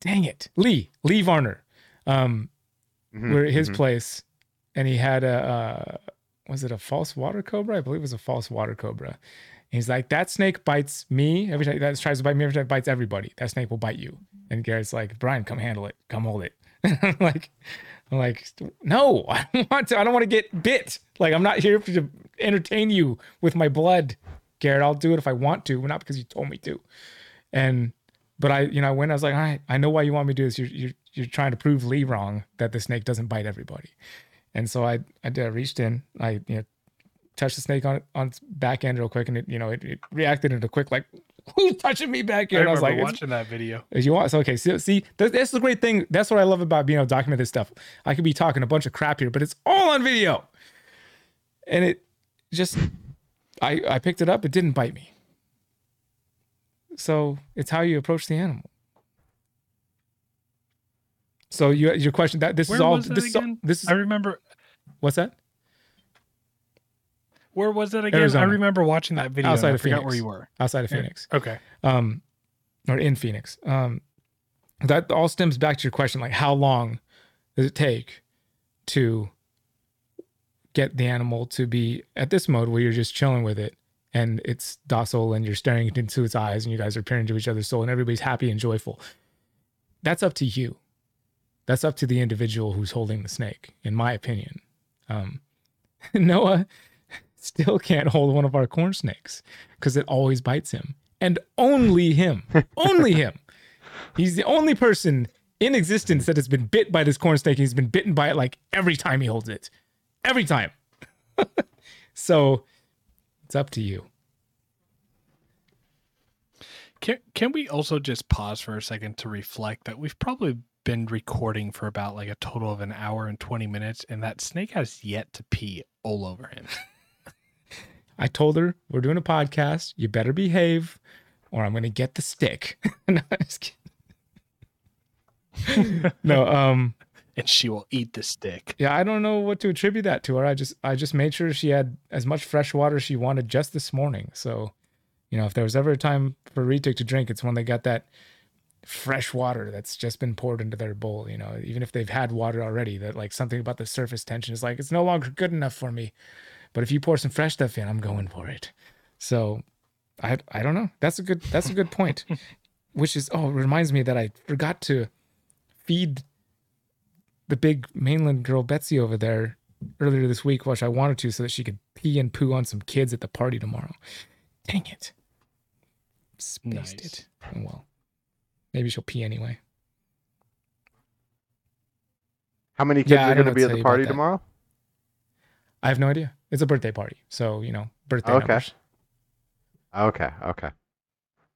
Dang it, Lee Lee Varner. Um, Mhm, we're at his mhm. place, and he had a uh, was it a false water cobra? I believe it was a false water cobra. And he's like, that snake bites me every time. That tries to bite me every time. It bites everybody. That snake will bite you. And Garrett's like, Brian, come handle it. Come hold it. [LAUGHS] I'm like, I'm like, no, [LAUGHS] I don't want to. I don't want to get bit. Like, I'm not here to entertain you with my blood, Garrett. I'll do it if I want to, not because you told me to. And but I, you know, I went. I was like, all right, I know why you want me to do this. You're you're you're trying to prove Lee wrong that the snake doesn't bite everybody. And so I I did. I reached in. I you know touched the snake on on its back end real quick, and it you know it, it reacted in a quick like, [LAUGHS] who's touching me back I here? And I was like, watching that video. if you want, so okay. So see, th- that's the great thing. That's what I love about being able to document this stuff. I could be talking a bunch of crap here, but it's all on video. And it just, I I picked it up. It didn't bite me. So it's how you approach the animal. So you, your question that this Where is all this is all, again? this is I remember. what's that Where was that again? Arizona. I remember watching that video. Outside of Phoenix. where you were. outside of Yeah. Phoenix? Okay. Um, or in Phoenix. Um, that all stems back to your question, like how long does it take to get the animal to be at this mode where you're just chilling with it and it's docile and you're staring into its eyes and you guys are peering into each other's soul and everybody's happy and joyful. That's up to you. That's up to the individual who's holding the snake, in my opinion. Um, [LAUGHS] Noah still can't hold one of our corn snakes because it always bites him and only him, only [LAUGHS] him. He's the only person in existence that has been bit by this corn snake. He's been bitten by it like every time he holds it, every time. [LAUGHS] so it's up to you. Can can we also just pause for a second to reflect that we've probably been recording for about like a total of an hour and 20 minutes and that snake has yet to pee all over him. [LAUGHS] I told her we're doing a podcast. You better behave, or I'm gonna get the stick. [LAUGHS] no, [LAUGHS] no, um, and she will eat the stick. yeah, I don't know what to attribute that to her. I just, I just made sure she had as much fresh water as she wanted just this morning. So, you know, if there was ever a time for Retic to drink, it's when they got that fresh water that's just been poured into their bowl. You know, even if they've had water already, that like something about the surface tension is like it's no longer good enough for me. But if you pour some fresh stuff in, I'm going for it. So, I, I don't know. That's a good, that's a good point. [LAUGHS] Which is, oh, it reminds me that I forgot to feed the big mainland girl Betsy over there earlier this week, which I wanted to, so that she could pee and poo on some kids at the party tomorrow. Dang it. Spaced Nice. it. Oh, well, maybe she'll pee anyway. How many kids Yeah, are don't going know to be at the party tomorrow? I have no idea. It's a birthday party, so you know, birthday Okay. numbers. Okay, okay.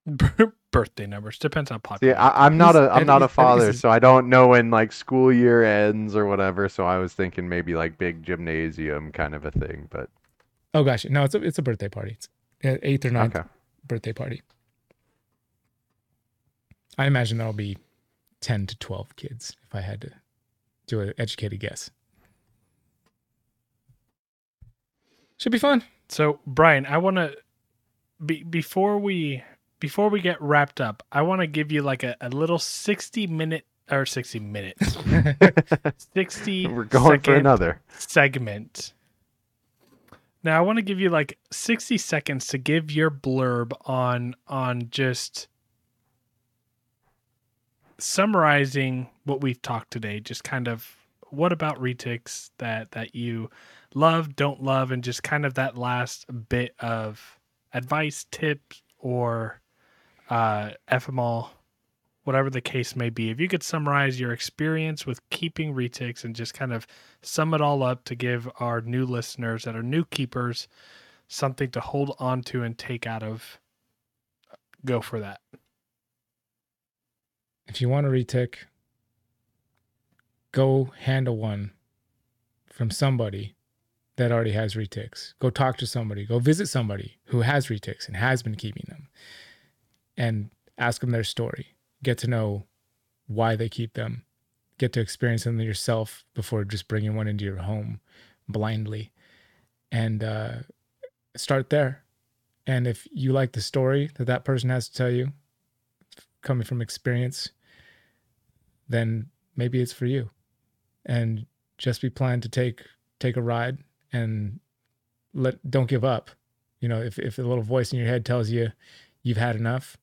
[LAUGHS] Birthday numbers depends on See, population. I, I'm not He's- a I'm not a father, so I don't know when like school year ends or whatever. So I was thinking maybe like big gymnasium kind of a thing, but Oh gosh, no, it's a it's a birthday party. It's eighth or ninth okay. birthday party. I imagine there'll be ten to twelve kids if I had to do an educated guess. Should be fun. So, Brian, I want to be before we before we get wrapped up, I want to give you like a, a little 60 minute or 60 minutes. [LAUGHS] 60 We're going for another. segment. Now, I want to give you like 60 seconds to give your blurb on on just summarizing what we've talked today, just kind of what about retics that that you love, don't love, and just kind of that last bit of advice, tips, or uh, FML, whatever the case may be. If you could summarize your experience with keeping retics and just kind of sum it all up to give our new listeners that are new keepers something to hold on to and take out of, go for that. if you want to retic, go handle one from somebody that already has retics. Go talk to somebody. Go visit somebody who has retics and has been keeping them, and ask them their story. Get to know why they keep them. Get to experience them yourself before just bringing one into your home blindly, and uh, start there. And if you like the story that that person has to tell you, coming from experience, then maybe it's for you. And just be planned to take take a ride and let don't give up. You know, if if a little voice in your head tells you you've had enough,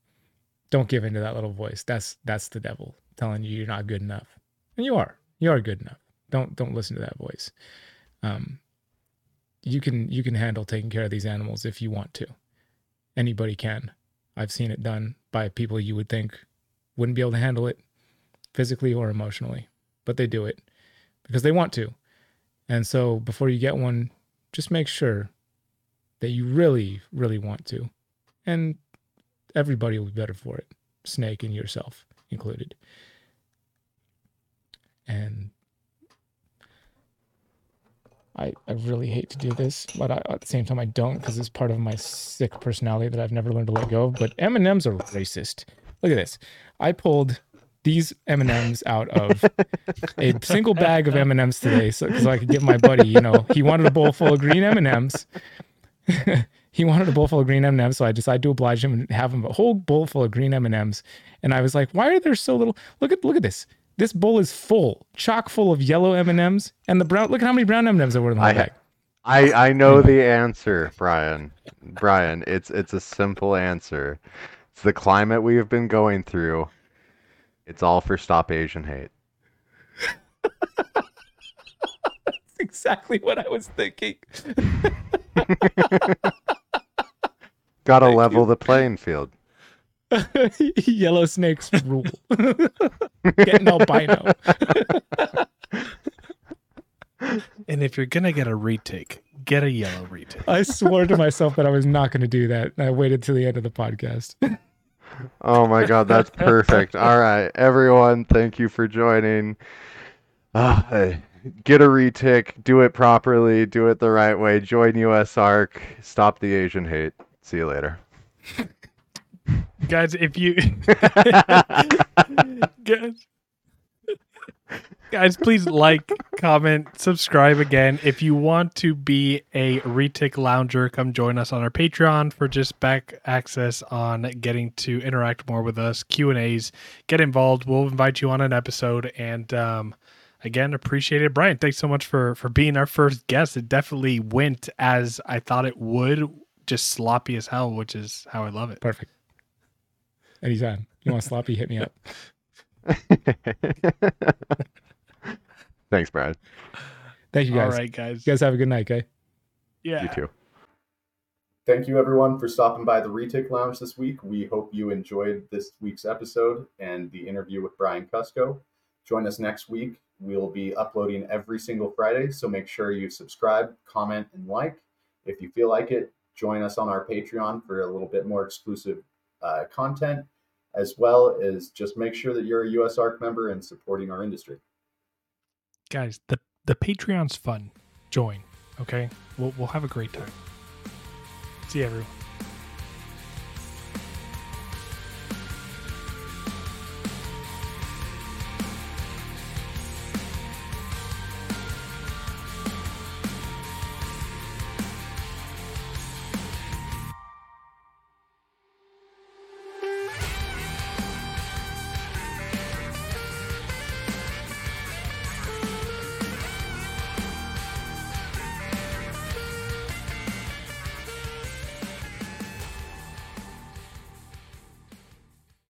don't give in to that little voice. That's that's the devil telling you you're not good enough. And you are. You are good enough. Don't don't listen to that voice. Um you can you can handle taking care of these animals if you want to. Anybody can. I've seen it done by people you would think wouldn't be able to handle it physically or emotionally, but they do it because they want to. And so before you get one, just make sure that you really, really want to. And everybody will be better for it, Snake and yourself included. And I, I really hate to do this, but I, at the same time I don't because it's part of my sick personality that I've never learned to let go of. But M and M's are racist. Look at this. I pulled these M and M's out of a single bag of M and M's today, so, so I could give my buddy. You know, he wanted a bowl full of green M and M's. [LAUGHS] he wanted a bowl full of green M&Ms, so I decided to oblige him and have him a whole bowl full of green M&Ms. And I was like, "Why are there so little? Look at look at this. This bowl is full, chock full of yellow M&Ms, and the brown. Look at how many brown M&Ms there were in the I bag." I I know the answer, Brian. Brian, it's it's a simple answer. It's the climate we have been going through. It's all for stop Asian hate. [LAUGHS] That's exactly what I was thinking. [LAUGHS] [LAUGHS] Got to Thank level you. the playing field. [LAUGHS] Yellow snakes rule. [LAUGHS] Getting albino. [LAUGHS] And if you're gonna get a retic, get a yellow retic. I swore to myself that I was not going to do that. I waited till the end of the podcast. Oh my god, that's perfect. All right, everyone, thank you for joining. Ah, get a retic, do it properly, do it the right way. Join USARK, stop the Asian hate. See you later. Guys, if you [LAUGHS] guys, guys, please like, comment, subscribe again. If you want to be a retic lounger, come join us on our Patreon for just back access on getting to interact more with us, Q and A's, get involved. We'll invite you on an episode, and um, again, appreciate it, Brian. Thanks so much for for being our first guest. It definitely went as I thought it would, just sloppy as hell, which is how I love it. Perfect. Anytime. You want sloppy, hit me up. [LAUGHS] Thanks, Brad. Thank you All guys. right, guys. You guys have a good night, okay? Yeah. You too. Thank you, everyone, for stopping by the Retic Lounge this week. We hope you enjoyed this week's episode and the interview with Brian Kusko. Join us next week. We'll be uploading every single Friday, so make sure you subscribe, comment, and like. If you feel like it, join us on our Patreon for a little bit more exclusive uh, content, as well as just make sure that you're a USARK member and supporting our industry. guys the the patreon's fun. Join okay? We'll, we'll have a great time. See everyone